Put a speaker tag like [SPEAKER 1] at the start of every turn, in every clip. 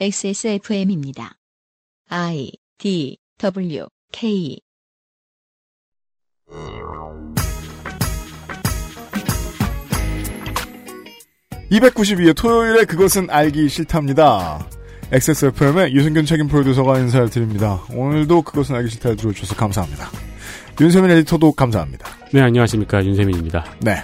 [SPEAKER 1] XSFM입니다. I D W K
[SPEAKER 2] 292회 토요일에 그것은 알기 싫답니다. XSFM의 유승균 책임 프로듀서가 인사를 드립니다. 오늘도 그것은 알기 싫다에 들어주셔서 감사합니다. 윤세민 에디터도 감사합니다.
[SPEAKER 3] 네, 안녕하십니까. 윤세민입니다.
[SPEAKER 2] 네.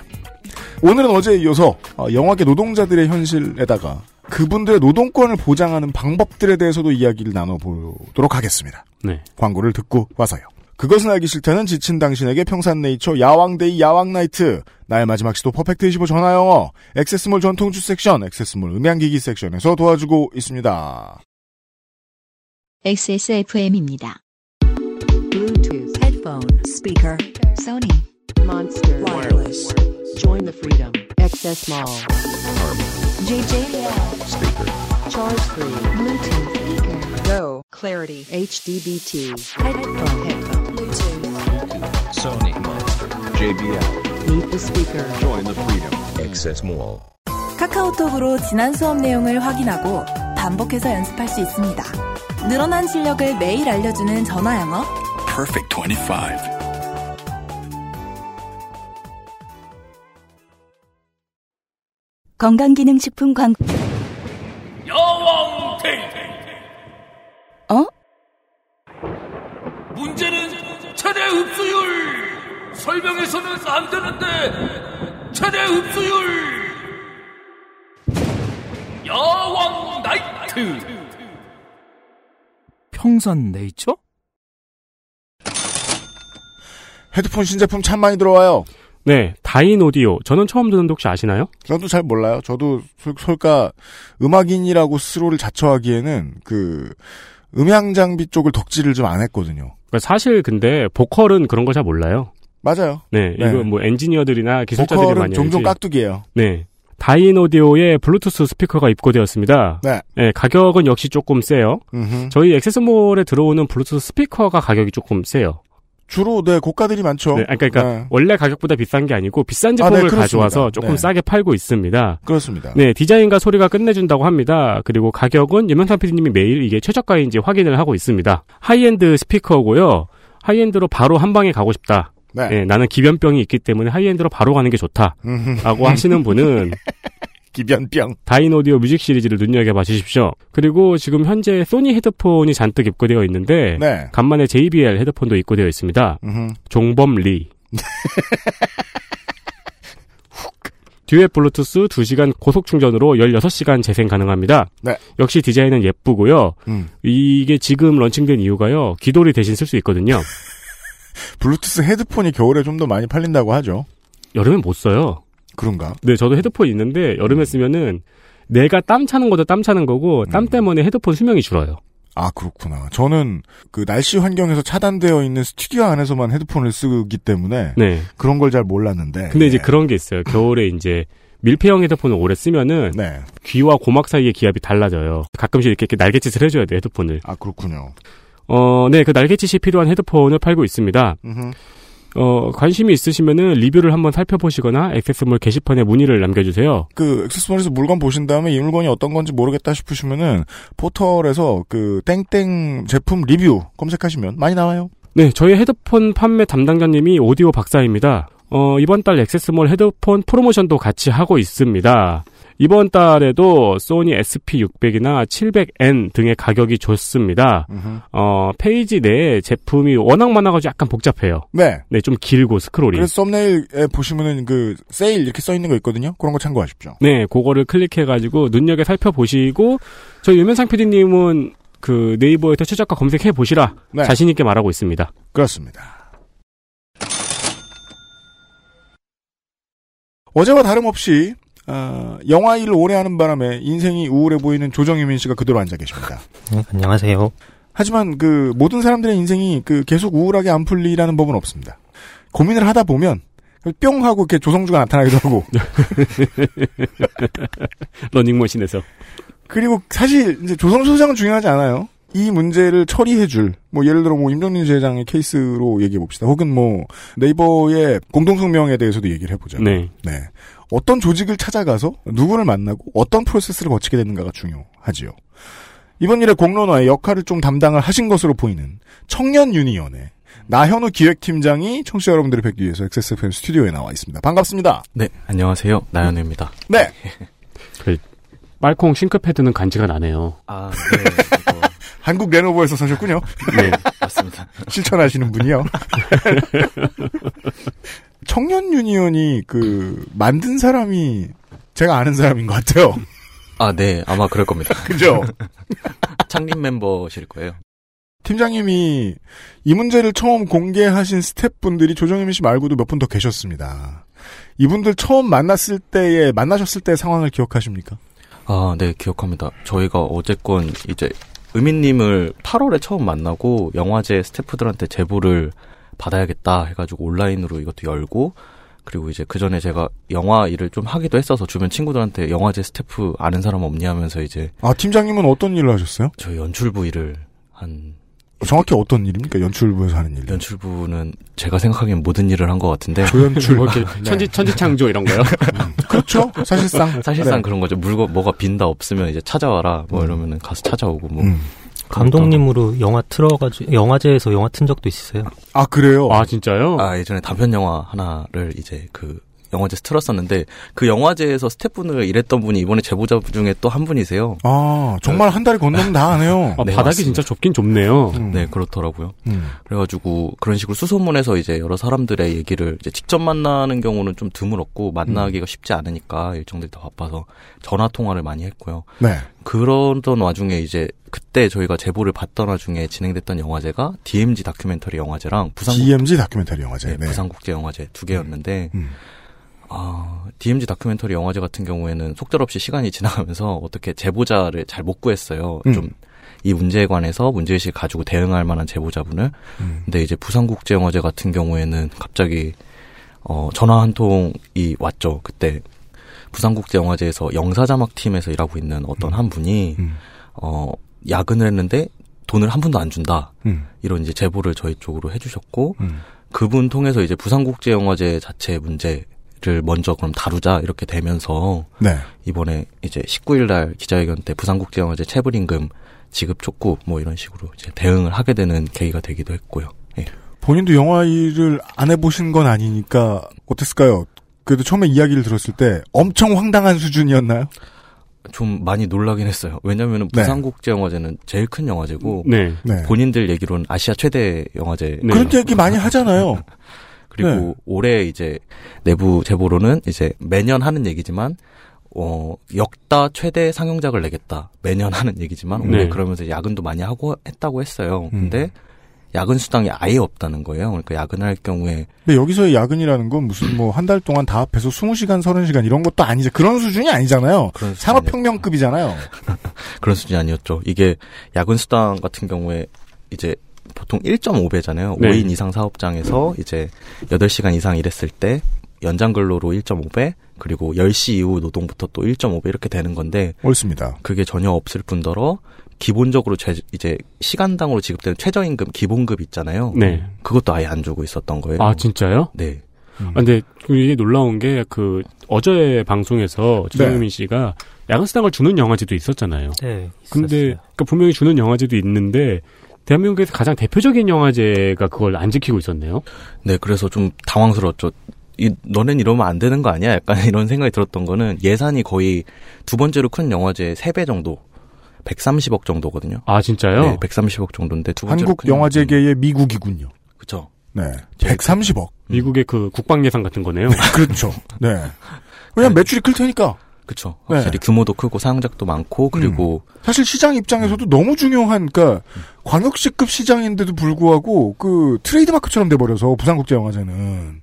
[SPEAKER 2] 오늘은 어제에 이어서 어, 영화계 노동자들의 현실에다가 그분들의 노동권을 보장하는 방법들에 대해서도 이야기를 나눠보도록 하겠습니다.
[SPEAKER 3] 네.
[SPEAKER 2] 광고를 듣고 와서요. 그것은 알기 싫다는 지친 당신에게 평산네이처 야왕데이 야왕나이트 나의 마지막 시도 퍼펙트 25 전화영어 액세스몰 전통주 섹션 액세스몰 음향기기 섹션에서 도와주고 있습니다.
[SPEAKER 1] XSFM입니다.
[SPEAKER 4] Bluetooth, headphone, speaker, Sony, Monster, wireless. Join the freedom. Access Mall. JJL. Speaker. Charge free. Bluetooth speaker. Go. Clarity. HDBT. Headphone. Headphone. Bluetooth.
[SPEAKER 5] Sony Monster, JBL,
[SPEAKER 4] Meet the speaker.
[SPEAKER 5] join the freedom. Access Mall.
[SPEAKER 6] 카카오톡으로 지난 수업 내용을 확인하고 반복해서 연습할 수 있습니다. 늘어난 실력을 매일 알려주는 전화 영어.
[SPEAKER 7] Perfect 25.
[SPEAKER 6] 건강기능식품 광고.
[SPEAKER 8] 여왕 데이트
[SPEAKER 6] 어?
[SPEAKER 8] 문제는 최대 흡수율 설명해서는 안 되는데 최대 흡수율 여왕 나이트
[SPEAKER 9] 평산 네이처?
[SPEAKER 2] 헤드폰 신제품 참 많이 들어와요.
[SPEAKER 3] 네, 다인 오디오. 저는 처음 듣는데 혹시 아시나요?
[SPEAKER 2] 저도 잘 몰라요. 저도 솔- 솔까 음악인이라고 스스로를 자처하기에는 그 음향 장비 쪽을 덕질을 좀 안 했거든요.
[SPEAKER 3] 그러니까 사실 근데 보컬은 그런 거잘 몰라요.
[SPEAKER 2] 맞아요.
[SPEAKER 3] 네,
[SPEAKER 2] 네.
[SPEAKER 3] 이거 뭐 엔지니어들이나 기술자들이
[SPEAKER 2] 보컬은
[SPEAKER 3] 많이
[SPEAKER 2] 종종
[SPEAKER 3] 알지.
[SPEAKER 2] 깍두기예요.
[SPEAKER 3] 네. 다인 오디오에 블루투스 스피커가 입고되었습니다.
[SPEAKER 2] 네.
[SPEAKER 3] 가격은 역시 조금 세요.
[SPEAKER 2] 음흠.
[SPEAKER 3] 저희 액세스몰에 들어오는 블루투스 스피커가 가격이 조금 세요.
[SPEAKER 2] 주로 네 고가들이 많죠.
[SPEAKER 3] 네, 아니, 그러니까
[SPEAKER 2] 네,
[SPEAKER 3] 원래 가격보다 비싼 게 아니고 비싼
[SPEAKER 2] 아, 네,
[SPEAKER 3] 제품을. 가져와서 조금
[SPEAKER 2] 네.
[SPEAKER 3] 싸게 팔고 있습니다.
[SPEAKER 2] 그렇습니다.
[SPEAKER 3] 네, 디자인과 소리가 끝내준다고 합니다. 그리고 가격은 유명상 PD님이 매일 이게 최저가인지 확인을 하고 있습니다. 하이엔드 스피커고요. 하이엔드로 바로 한 방에 가고 싶다.
[SPEAKER 2] 네.
[SPEAKER 3] 네, 나는 기변병이 있기 때문에 하이엔드로 바로 가는 게 좋다. 라고 하시는 분은
[SPEAKER 2] 기변병.
[SPEAKER 3] 다인 오디오 뮤직 시리즈를 눈여겨봐 주십시오. 그리고 지금 현재 소니 헤드폰이 잔뜩 입고되어 있는데
[SPEAKER 2] 네.
[SPEAKER 3] 간만에 JBL 헤드폰도 입고되어 있습니다.
[SPEAKER 2] 음흠.
[SPEAKER 3] 종범 리. 듀엣 블루투스 2시간 고속 충전으로 16시간 재생 가능합니다.
[SPEAKER 2] 네.
[SPEAKER 3] 역시 디자인은 예쁘고요.
[SPEAKER 2] 음.
[SPEAKER 3] 이게 지금 런칭된 이유가요. 귀돌이 대신 쓸 수 있거든요.
[SPEAKER 2] 블루투스 헤드폰이 겨울에 좀 더 많이 팔린다고 하죠.
[SPEAKER 3] 여름엔 못 써요.
[SPEAKER 2] 그런가?
[SPEAKER 3] 네, 저도 헤드폰 있는데 여름에 쓰면은 내가 땀 차는 것도 땀 차는 거고 땀
[SPEAKER 2] 음.
[SPEAKER 3] 때문에 헤드폰 수명이 줄어요.
[SPEAKER 2] 아 그렇구나. 저는 그 날씨 환경에서 차단되어 있는 스튜디오 안에서만 헤드폰을 쓰기 때문에
[SPEAKER 3] 네.
[SPEAKER 2] 그런 걸 잘 몰랐는데.
[SPEAKER 3] 근데 이제
[SPEAKER 2] 네.
[SPEAKER 3] 그런 게 있어요. 겨울에 이제 밀폐형 헤드폰을 오래 쓰면은
[SPEAKER 2] 네.
[SPEAKER 3] 귀와 고막 사이의 기압이 달라져요. 가끔씩 이렇게, 이렇게 날갯짓을 해줘야 돼 헤드폰을.
[SPEAKER 2] 아 그렇군요.
[SPEAKER 3] 어, 네, 그 날갯짓이 필요한 헤드폰을 팔고 있습니다.
[SPEAKER 2] 음흠.
[SPEAKER 3] 어, 관심이 있으시면은 리뷰를 한번 살펴보시거나 액세스몰 게시판에 문의를 남겨주세요.
[SPEAKER 2] 그 액세스몰에서 물건 보신 다음에 이 물건이 어떤 건지 모르겠다 싶으시면은 포털에서 그 땡땡 제품 리뷰 검색하시면 많이 나와요.
[SPEAKER 3] 네, 저희 헤드폰 판매 담당자님이 오디오 박사입니다. 어, 이번 달 액세스몰 헤드폰 프로모션도 같이 하고 있습니다. 이번 달에도 소니 SP600이나 700N 등의 가격이 좋습니다. 어, 페이지 내에 제품이 워낙 많아가지고 약간 복잡해요.
[SPEAKER 2] 네.
[SPEAKER 3] 네, 좀 길고 스크롤이.
[SPEAKER 2] 그래서 썸네일에 보시면은 그 세일 이렇게 써 있는 거 있거든요. 그런 거 참고하십시오.
[SPEAKER 3] 네, 그거를 클릭해가지고 눈여겨 살펴보시고 저희 유면상 PD님은 그 네이버에서 최저가 검색해 보시라
[SPEAKER 2] 네.
[SPEAKER 3] 자신 있게 말하고 있습니다.
[SPEAKER 2] 그렇습니다. 어제와 다름없이 어, 영화 일을 오래 하는 바람에 인생이 우울해 보이는 조정유민 씨가 그대로 앉아 계십니다.
[SPEAKER 10] 네, 안녕하세요.
[SPEAKER 2] 하지만 그 모든 사람들의 인생이 그 계속 우울하게 안 풀리라는 법은 없습니다. 고민을 하다 보면 뿅 하고 이렇게 조성주가 나타나기도 하고
[SPEAKER 3] 러닝머신에서
[SPEAKER 2] 그리고 사실 이제 조성주 소장은 중요하지 않아요. 이 문제를 처리해줄 뭐 예를 들어 뭐 임정민 제장의 케이스로 얘기해 봅시다. 혹은 뭐 네이버의 공동성명에 대해서도 얘기를 해보죠.
[SPEAKER 3] 네.
[SPEAKER 2] 네. 어떤 조직을 찾아가서 누구를 만나고 어떤 프로세스를 거치게 되는가가 중요하지요. 이번 일의 공론화의 역할을 좀 담당을 하신 것으로 보이는 청년 유니언의 나현우 기획팀장이 청취자 여러분들을 뵙기 위해서 XSFM 스튜디오에 나와 있습니다. 반갑습니다.
[SPEAKER 9] 네, 안녕하세요. 나현우입니다.
[SPEAKER 2] 네.
[SPEAKER 3] 빨콩 싱크패드는 간지가 나네요.
[SPEAKER 9] 아, 네.
[SPEAKER 2] 한국 레노버에서 사셨군요.
[SPEAKER 3] 네.
[SPEAKER 9] 맞습니다.
[SPEAKER 2] 실천하시는 분이요. 청년 유니언이 그 만든 사람이 제가 아는 사람인 것 같아요.
[SPEAKER 9] 아, 네. 아마 그럴 겁니다.
[SPEAKER 2] 그죠?
[SPEAKER 9] 창립 멤버실 거예요.
[SPEAKER 2] 팀장님이 이 문제를 처음 공개하신 스태프분들이 조정의민 씨 말고도 몇 분 더 계셨습니다. 이분들 처음 만났을 때의 만나셨을 때의 상황을 기억하십니까?
[SPEAKER 9] 아, 네. 기억합니다. 저희가 어쨌건 이제 의민님을 8월에 처음 만나고 영화제 스태프들한테 제보를 받아야겠다 해가지고 온라인으로 이것도 열고 그리고 이제 그 전에 제가 영화 일을 좀 하기도 했어서 주변 친구들한테 영화제 스태프 아는 사람 없냐 하면서 이제
[SPEAKER 2] 아 팀장님은 어떤 일을 하셨어요?
[SPEAKER 9] 저희 연출부 일을 한
[SPEAKER 2] 정확히 어떤 일입니까? 연출부에서 하는 일.
[SPEAKER 9] 연출부는 제가 생각하기엔 모든 일을 한 것 같은데
[SPEAKER 2] 조연출.
[SPEAKER 3] 뭐 이렇게 천지 천지창조 이런 거요.
[SPEAKER 2] 그렇죠. 사실상.
[SPEAKER 9] 사실상
[SPEAKER 2] 네.
[SPEAKER 9] 그런 거죠. 물건 뭐가 빈다 없으면 이제 찾아와라. 뭐
[SPEAKER 2] 음.
[SPEAKER 9] 이러면은 가서 찾아오고 뭐.
[SPEAKER 2] 음.
[SPEAKER 10] 감독님으로 영화 틀어가지고 영화제에서 영화 튼 적도 있으세요.
[SPEAKER 2] 아 그래요.
[SPEAKER 3] 아 진짜요?
[SPEAKER 9] 아 예전에 단편 영화 하나를 이제 그 영화제에서 틀었었는데 그 영화제에서 스태프분을 일했던 분이 이번에 제보자 중에 또 한 분이세요.
[SPEAKER 2] 아, 정말 한 달이 건너면 다안 해요.
[SPEAKER 3] 아,
[SPEAKER 9] 네,
[SPEAKER 3] 바닥이
[SPEAKER 9] 맞습니다.
[SPEAKER 3] 진짜 좁긴 좁네요.
[SPEAKER 2] 음.
[SPEAKER 9] 네 그렇더라고요.
[SPEAKER 2] 음.
[SPEAKER 9] 그래가지고 그런 식으로 수소문해서 이제 여러 사람들의 얘기를 이제 직접 만나는 경우는 좀 드물었고 만나기가 쉽지 않으니까 일정들이 더 바빠서 전화 통화를 많이 했고요.
[SPEAKER 2] 네.
[SPEAKER 9] 그러던 와중에 이제 그때 저희가 제보를 받던 와중에 진행됐던 영화제가 DMZ 다큐멘터리 영화제랑 부산국
[SPEAKER 2] DMZ 다큐멘터리 영화제.
[SPEAKER 9] 네,
[SPEAKER 2] 네.
[SPEAKER 9] 부산국제 영화제 두 개였는데
[SPEAKER 2] 음.
[SPEAKER 9] 아, DMZ 다큐멘터리 영화제 같은 경우에는 속절없이 시간이 지나가면서 어떻게 제보자를 잘 못 구했어요.
[SPEAKER 2] 음.
[SPEAKER 9] 좀이 문제에 관해서 문제의식 가지고 대응할 만한 제보자분을.
[SPEAKER 2] 음.
[SPEAKER 9] 근데 이제 부산국제 영화제 같은 경우에는 갑자기 어, 전화 한 통이 왔죠. 그때 부산국제 영화제에서 영사자막 팀에서 일하고 있는 어떤 한 분이
[SPEAKER 2] 음.
[SPEAKER 9] 어, 야근을 했는데 돈을 한 푼도 안 준다.
[SPEAKER 2] 음.
[SPEAKER 9] 이런 이제 제보를 저희 쪽으로 해주셨고
[SPEAKER 2] 음.
[SPEAKER 9] 그분 통해서 이제 부산국제영화제 자체 문제 를 먼저 그럼 다루자 이렇게 되면서
[SPEAKER 2] 네.
[SPEAKER 9] 이번에 이제 19일 날 기자회견 때 부산국제영화제 체불임금 지급 촉구 뭐 이런 식으로 이제 대응을 하게 되는 계기가 되기도 했고요. 예.
[SPEAKER 2] 본인도 영화 일을 안 해보신 건 아니니까 어땠을까요? 그래도 처음에 이야기를 들었을 때 엄청 황당한 수준이었나요?
[SPEAKER 9] 좀 많이 놀라긴 했어요. 왜냐면은
[SPEAKER 2] 네.
[SPEAKER 9] 부산국제영화제는 제일 큰 영화제고
[SPEAKER 3] 네.
[SPEAKER 2] 네.
[SPEAKER 9] 본인들 얘기로는 아시아 최대 영화제
[SPEAKER 3] 네.
[SPEAKER 2] 그런 얘기 많이 하잖아요.
[SPEAKER 9] 그리고
[SPEAKER 2] 네.
[SPEAKER 9] 올해 이제 내부 제보로는 이제 매년 하는 얘기지만 어 역다 최대 상영작을 내겠다 매년 하는 얘기지만 올해
[SPEAKER 3] 네.
[SPEAKER 9] 그러면서 야근도 많이 하고 했다고 했어요.
[SPEAKER 2] 음.
[SPEAKER 9] 근데 야근 수당이 아예 없다는 거예요. 그러니까 야근할 경우에
[SPEAKER 2] 근데 여기서의 야근이라는 건 무슨 뭐 한 달 동안 다 합해서 20시간, 30시간 이런 것도 아니죠. 그런 수준이 아니잖아요.
[SPEAKER 9] 그런 수준이
[SPEAKER 2] 산업혁명급이잖아요.
[SPEAKER 9] 그런 수준이 아니었죠. 이게 야근 수당 같은 경우에 이제 보통 1.5배잖아요.
[SPEAKER 3] 네.
[SPEAKER 9] 5인 이상 사업장에서 이제 8시간 이상 일했을 때 연장 근로로 1.5배 그리고 10시 이후 노동부터 또 1.5배 이렇게 되는 건데
[SPEAKER 2] 옳습니다.
[SPEAKER 9] 그게 전혀 없을 뿐더러 기본적으로 제- 이제 시간당으로 지급되는 최저임금 기본급 있잖아요.
[SPEAKER 3] 네.
[SPEAKER 9] 그것도 아예 안 주고 있었던 거예요.
[SPEAKER 3] 아 진짜요?
[SPEAKER 9] 네.
[SPEAKER 3] 아, 근데 이게 놀라운 게 그 어제 방송에서 조정민 씨가 야간 수당을 주는 영화제도 있었잖아요.
[SPEAKER 10] 네.
[SPEAKER 3] 근데
[SPEAKER 10] 있었어요.
[SPEAKER 3] 그러니까 분명히 주는 영화제도 있는데 대한민국에서 가장 대표적인 영화제가 그걸 안 지키고 있었네요.
[SPEAKER 9] 네, 그래서 좀 당황스러웠죠. 이, 너넨 이러면 안 되는 거 아니야? 약간 이런 생각이 들었던 거는 예산이 거의 두 번째로 큰 영화제 3배 정도, 130억 정도거든요.
[SPEAKER 3] 아 진짜요?
[SPEAKER 9] 네, 130억 정도인데 두 번째로
[SPEAKER 2] 한국 영화제계의 미국이군요.
[SPEAKER 9] 그쵸.
[SPEAKER 2] 네.
[SPEAKER 9] 제일
[SPEAKER 2] 130억.
[SPEAKER 3] 미국의 그 국방 예산 같은 거네요.
[SPEAKER 2] 그렇죠. 네. 왜냐면 매출이 클 테니까.
[SPEAKER 9] 그쵸.
[SPEAKER 2] 네.
[SPEAKER 9] 확실히 규모도 크고 사용작도 많고, 그리고,
[SPEAKER 2] 사실 시장 입장에서도 너무 중요한, 그니까, 광역시급 시장인데도 불구하고, 그, 트레이드마크처럼 돼 버려서, 부산국제 영화제는.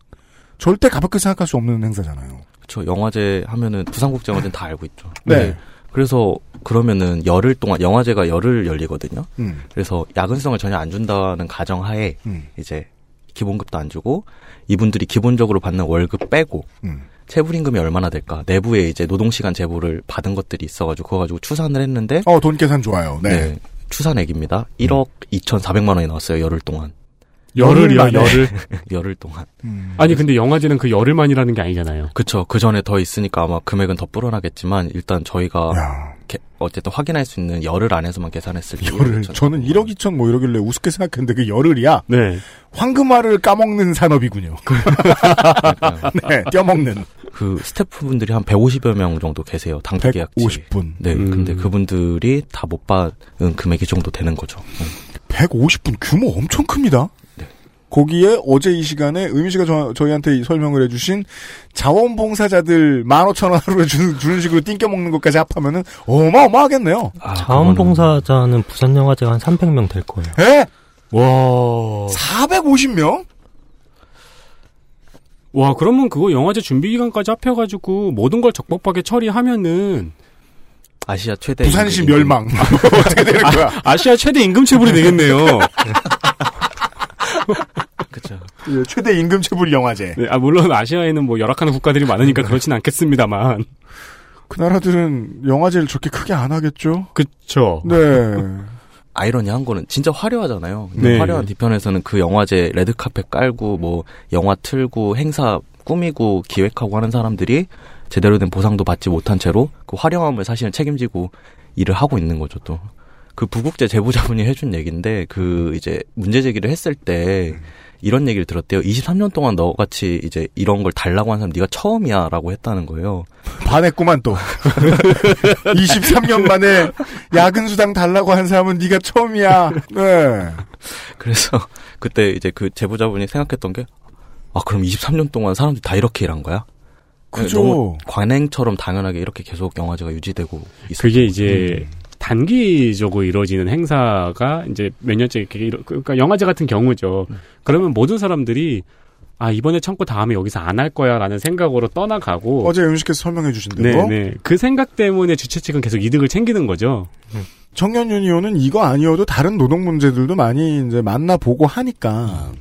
[SPEAKER 2] 절대 가볍게 생각할 수 없는 행사잖아요.
[SPEAKER 9] 그쵸. 영화제 하면은, 부산국제 영화제는 다 알고 있죠.
[SPEAKER 2] 네.
[SPEAKER 9] 그래서, 그러면은 열흘 동안, 영화제가 열흘 열리거든요.
[SPEAKER 2] 음,
[SPEAKER 9] 그래서 야근성을 전혀 안 준다는 가정하에,
[SPEAKER 2] 음,
[SPEAKER 9] 이제, 기본급도 안 주고, 이분들이 기본적으로 받는 월급 빼고,
[SPEAKER 2] 음.
[SPEAKER 9] 체불임금이 얼마나 될까? 내부에 이제 노동시간 제보를 받은 것들이 있어가지고 그거 가지고 추산을 했는데
[SPEAKER 2] 어, 돈 계산 좋아요. 네.
[SPEAKER 9] 네, 추산액입니다. 1억 2,400만 원이 나왔어요. 열흘 동안.
[SPEAKER 3] 열흘이요. 열흘.
[SPEAKER 9] 열흘 동안.
[SPEAKER 3] 아니 근데 영화제는 그 열흘만이라는 게 아니잖아요.
[SPEAKER 9] 그쵸. 그 전에 더 있으니까 아마 금액은 더 불어나겠지만 일단 저희가 게- 어쨌든 확인할 수 있는 열흘 안에서만 계산했을 때
[SPEAKER 2] 열흘. 저는 1억 2천 뭐 이러길래 우습게 생각했는데 그 열흘이야.
[SPEAKER 3] 네.
[SPEAKER 2] 황금알을 까먹는 산업이군요. 네, 껴먹는.
[SPEAKER 9] 그 스태프분들이 한 150여 명 정도 계세요. 당기 계약직.
[SPEAKER 2] 150분.
[SPEAKER 9] 네.
[SPEAKER 3] 음.
[SPEAKER 9] 근데 그분들이 다 못 받은 금액이 정도 되는 거죠. 음.
[SPEAKER 2] 150분 규모 엄청 큽니다.
[SPEAKER 9] 네.
[SPEAKER 2] 거기에 어제 이 시간에 의미 씨가 저, 저희한테 설명을 해주신 자원봉사자들 15,000원 하루에 주는, 주는 식으로 띵겨 먹는 것까지 합하면은 어마어마하겠네요.
[SPEAKER 9] 아,
[SPEAKER 10] 자원봉사자는 부산 영화제가 한 300명 될 거예요.
[SPEAKER 2] 에?
[SPEAKER 3] 와.
[SPEAKER 2] 450명?
[SPEAKER 3] 와, 그러면 그거 영화제 준비 기간까지 합해가지고 모든 걸 적법하게 처리하면은
[SPEAKER 9] 아시아 최대
[SPEAKER 2] 부산시
[SPEAKER 9] 임금-
[SPEAKER 2] 멸망. 어떻게 되는 거야?
[SPEAKER 3] 아, 시아 최대 임금 체불이 되겠네요.
[SPEAKER 9] 그쵸.
[SPEAKER 2] 예, 최대 임금 체불 영화제.
[SPEAKER 3] 네, 아, 물론 아시아에는 뭐 열악하는 국가들이 많으니까 그렇진 않겠습니다만.
[SPEAKER 2] 그 나라들은 영화제를 저렇게 크게 안 하겠죠?
[SPEAKER 3] 그쵸.
[SPEAKER 2] 네.
[SPEAKER 9] 아이러니한 거는 진짜 화려하잖아요.
[SPEAKER 3] 네.
[SPEAKER 9] 화려한 뒤편에서는 그 영화제 레드카펫 깔고 뭐 영화 틀고 행사 꾸미고 기획하고 하는 사람들이 제대로 된 보상도 받지 못한 채로 그 화려함을 사실은 책임지고 일을 하고 있는 거죠 또. 그 부국제 제보자분이 해준 얘기인데 그 이제 문제 제기를 했을 때 이런 얘기를 들었대요. 23년 동안 너같이 이제 이런 걸 달라고 한 사람 네가 처음이야라고 했다는 거예요.
[SPEAKER 2] 반했구만 또. 23년 만에 야근 수당 달라고 한 사람은 네가 처음이야. 네.
[SPEAKER 9] 그래서 그때 이제 그 제보자분이 생각했던 게, 아, 그럼 23년 동안 사람들이 다 이렇게 일한 거야?
[SPEAKER 2] 그죠.
[SPEAKER 9] 너무 관행처럼 당연하게 이렇게 계속 영화제가 유지되고 있어.
[SPEAKER 3] 그게 이제 단기적으로 이루어지는 행사가 이제 몇 년째 이렇게 그러니까 영화제 같은 경우죠. 그러면 모든 사람들이 아 이번에 참고 다음에 여기서 안 할 거야라는 생각으로 떠나가고
[SPEAKER 2] 어제 윤식께서 설명해 주신
[SPEAKER 3] 네,
[SPEAKER 2] 대로
[SPEAKER 3] 네. 그 생각 때문에 주최 측은 계속 이득을 챙기는 거죠.
[SPEAKER 2] 청년 유니온은 이거 아니어도 다른 노동 문제들도 많이 이제 만나보고 하니까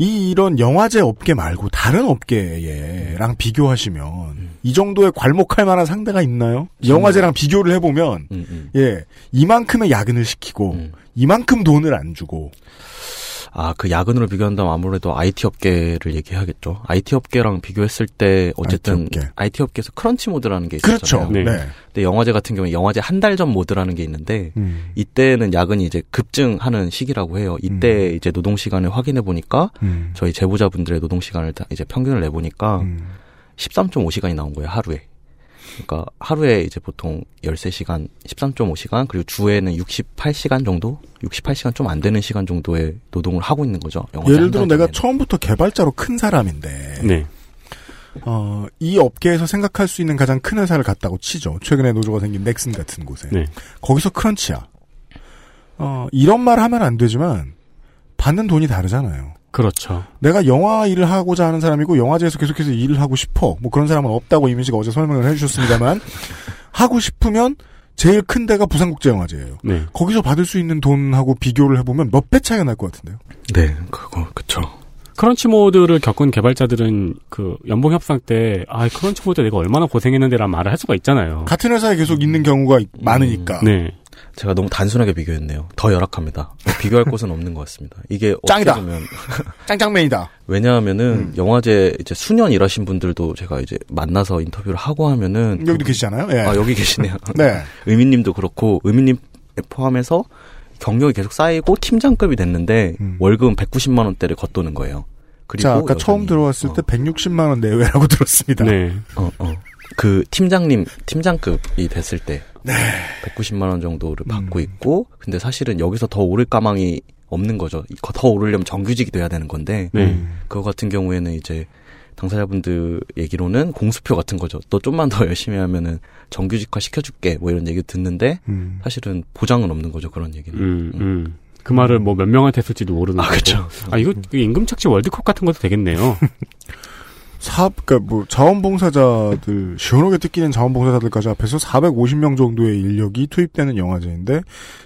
[SPEAKER 2] 이 이런 영화제 업계 말고 다른 업계랑 비교하시면 이 정도의 괄목할 만한 상대가 있나요? 영화제랑 비교를 해보면
[SPEAKER 9] 음,
[SPEAKER 2] 예 이만큼의 야근을 시키고 이만큼 돈을 안 주고
[SPEAKER 9] 아, 그 야근으로 비교한다면 아무래도 IT 업계를 얘기해야겠죠. IT 업계랑 비교했을 때 어쨌든 IT, 업계. 에서 크런치 모드라는 게 있었잖아요.
[SPEAKER 2] 그렇죠. 네.
[SPEAKER 9] 근데 영화제 같은 경우에 영화제 한 달 전 모드라는 게 있는데
[SPEAKER 2] 음.
[SPEAKER 9] 이때는 야근이 이제 급증하는 시기라고 해요. 이때 이제 노동 시간을 확인해 보니까
[SPEAKER 2] 음.
[SPEAKER 9] 저희 제보자분들의 노동 시간을 다 이제 평균을 내 보니까 13.5시간이 나온 거예요, 하루에. 그러니까 하루에 이제 보통 13시간, 13.5시간, 그리고 주에는 68시간 정도? 68시간 좀 안 되는 시간 정도의 노동을 하고 있는 거죠.
[SPEAKER 2] 예를
[SPEAKER 9] 한
[SPEAKER 2] 들어
[SPEAKER 9] 달
[SPEAKER 2] 내가. 처음부터 개발자로 큰 사람인데
[SPEAKER 3] 네.
[SPEAKER 2] 어, 이 업계에서 생각할 수 있는 가장 큰 회사를 갔다고 치죠. 최근에 노조가 생긴 넥슨 같은 곳에.
[SPEAKER 3] 네.
[SPEAKER 2] 거기서 크런치야. 어, 이런 말 하면 안 되지만 받는 돈이 다르잖아요.
[SPEAKER 3] 그렇죠.
[SPEAKER 2] 내가 영화 일을 하고자 하는 사람이고 영화제에서 계속해서 일을 하고 싶어. 뭐 그런 사람은 없다고 이민 씨가 어제 설명을 해주셨습니다만 하고 싶으면 제일 큰 데가 부산국제영화제예요.
[SPEAKER 3] 네.
[SPEAKER 2] 거기서 받을 수 있는 돈하고 비교를 해보면 몇 배 차이가 날 것 같은데요.
[SPEAKER 9] 네, 그거 그쵸.
[SPEAKER 3] 크런치 모드를 겪은 개발자들은 그 연봉 협상 때 아, 크런치 모드 내가 얼마나 고생했는데라는 말을 할 수가 있잖아요.
[SPEAKER 2] 같은 회사에 계속 있는 경우가 많으니까.
[SPEAKER 3] 네.
[SPEAKER 9] 제가 너무 단순하게 비교했네요. 더 열악합니다. 비교할 곳은 없는 것 같습니다. 이게
[SPEAKER 2] 짱이다.
[SPEAKER 9] 보면
[SPEAKER 2] 짱짱맨이다.
[SPEAKER 9] 왜냐하면은 영화제 이제 수년 일하신 분들도 제가 이제 만나서 인터뷰를 하고 하면은
[SPEAKER 2] 여기도 계시잖아요. 예.
[SPEAKER 9] 아 여기 계시네요.
[SPEAKER 2] 네.
[SPEAKER 9] 의미님도 그렇고 의미님 포함해서 경력이 계속 쌓이고 팀장급이 됐는데 월급은 190만 원대를 걷도는 거예요. 그리고
[SPEAKER 2] 자, 아까 처음 들어왔을 때 160만 원 내외라고 들었습니다.
[SPEAKER 3] 네.
[SPEAKER 9] 어, 어. 그 팀장님 팀장급이 됐을 때 190만 원 정도를 받고 있고 근데 사실은 여기서 더 오를 가망이 없는 거죠. 더 오르려면 정규직이 돼야 되는 건데
[SPEAKER 3] 네.
[SPEAKER 9] 그거 같은 경우에는 이제 당사자분들 얘기로는 공수표 같은 거죠. 너 좀만 더 열심히 하면은 정규직화 시켜줄게 뭐 이런 얘기 듣는데
[SPEAKER 2] 음.
[SPEAKER 9] 사실은 보장은 없는 거죠 그런 얘기는.
[SPEAKER 3] 음, 음. 그 말을 뭐 몇 명한테 했을지도 모르는
[SPEAKER 9] 아,
[SPEAKER 3] 거고.
[SPEAKER 9] 그쵸.
[SPEAKER 3] 아, 이거 임금 착취 월드컵 같은 것도 되겠네요.
[SPEAKER 2] 사업, 그니까 뭐, 자원봉사자들, 시원하게 뜯기는 자원봉사자들까지 합해서 450명 정도의 인력이 투입되는 영화제인데,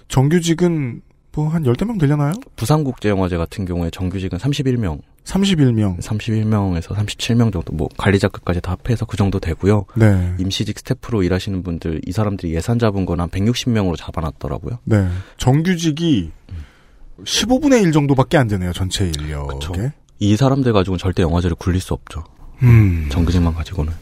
[SPEAKER 2] 정규직은 뭐, 한 10대 명 되려나요?
[SPEAKER 9] 부산국제영화제 같은 경우에 정규직은 31명.
[SPEAKER 2] 31명.
[SPEAKER 9] 31명에서 37명 정도, 뭐, 관리자급까지 다 합해서 그 정도 되고요.
[SPEAKER 2] 네.
[SPEAKER 9] 임시직 스태프로 일하시는 분들, 이 사람들이 예산 잡은 건 한 160명으로 잡아놨더라고요.
[SPEAKER 2] 네. 정규직이, 15분의 1 정도밖에 안 되네요, 전체 인력에.
[SPEAKER 9] 이 사람들 가지고는 절대 영화제를 굴릴 수 없죠.
[SPEAKER 2] 음.
[SPEAKER 9] 정규직만 가지고는.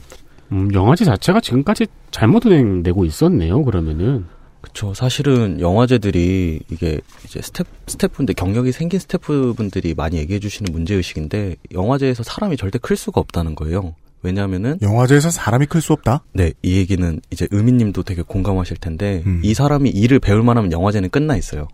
[SPEAKER 3] 음, 영화제 자체가 지금까지 잘못 운행되고 있었네요. 그러면은
[SPEAKER 9] 그쵸. 사실은 영화제들이 이게 이제 스텝, 스태프분들, 경력이 생긴 스태프분들이 많이 얘기해 주시는 문제의식인데, 영화제에서 사람이 절대 클 수가 없다는 거예요. 왜냐면은,
[SPEAKER 2] 영화제에서 사람이 클 수 없다?
[SPEAKER 9] 네, 이 얘기는 이제 의민님도 되게 공감하실 텐데,
[SPEAKER 2] 음.
[SPEAKER 9] 이 사람이 일을 배울 만하면 영화제는 끝나 있어요.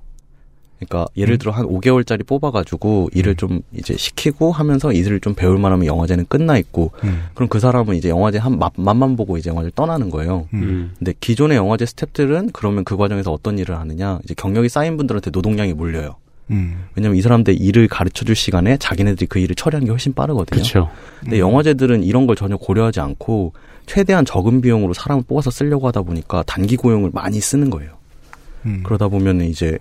[SPEAKER 9] 그러니까 예를 들어 한 5개월짜리 뽑아가지고 일을 좀 이제 시키고 하면서 일을 좀 배울 만하면 영화제는 끝나 있고
[SPEAKER 2] 음.
[SPEAKER 9] 그럼 그 사람은 이제 영화제 한 맛, 맛만 보고 이제 영화제를 떠나는 거예요.
[SPEAKER 3] 음.
[SPEAKER 9] 근데 기존의 영화제 스탭들은 그러면 그 과정에서 어떤 일을 하느냐 이제 경력이 쌓인 분들한테 노동량이 몰려요.
[SPEAKER 2] 음.
[SPEAKER 9] 왜냐면 이 사람들 일을 가르쳐 줄 시간에 자기네들이 그 일을 처리하는 게 훨씬 빠르거든요.
[SPEAKER 3] 그렇죠.
[SPEAKER 9] 근데 영화제들은 이런 걸 전혀 고려하지 않고 최대한 적은 비용으로 사람을 뽑아서 쓰려고 하다 보니까 단기 고용을 많이 쓰는 거예요.
[SPEAKER 2] 음.
[SPEAKER 9] 그러다 보면은 이제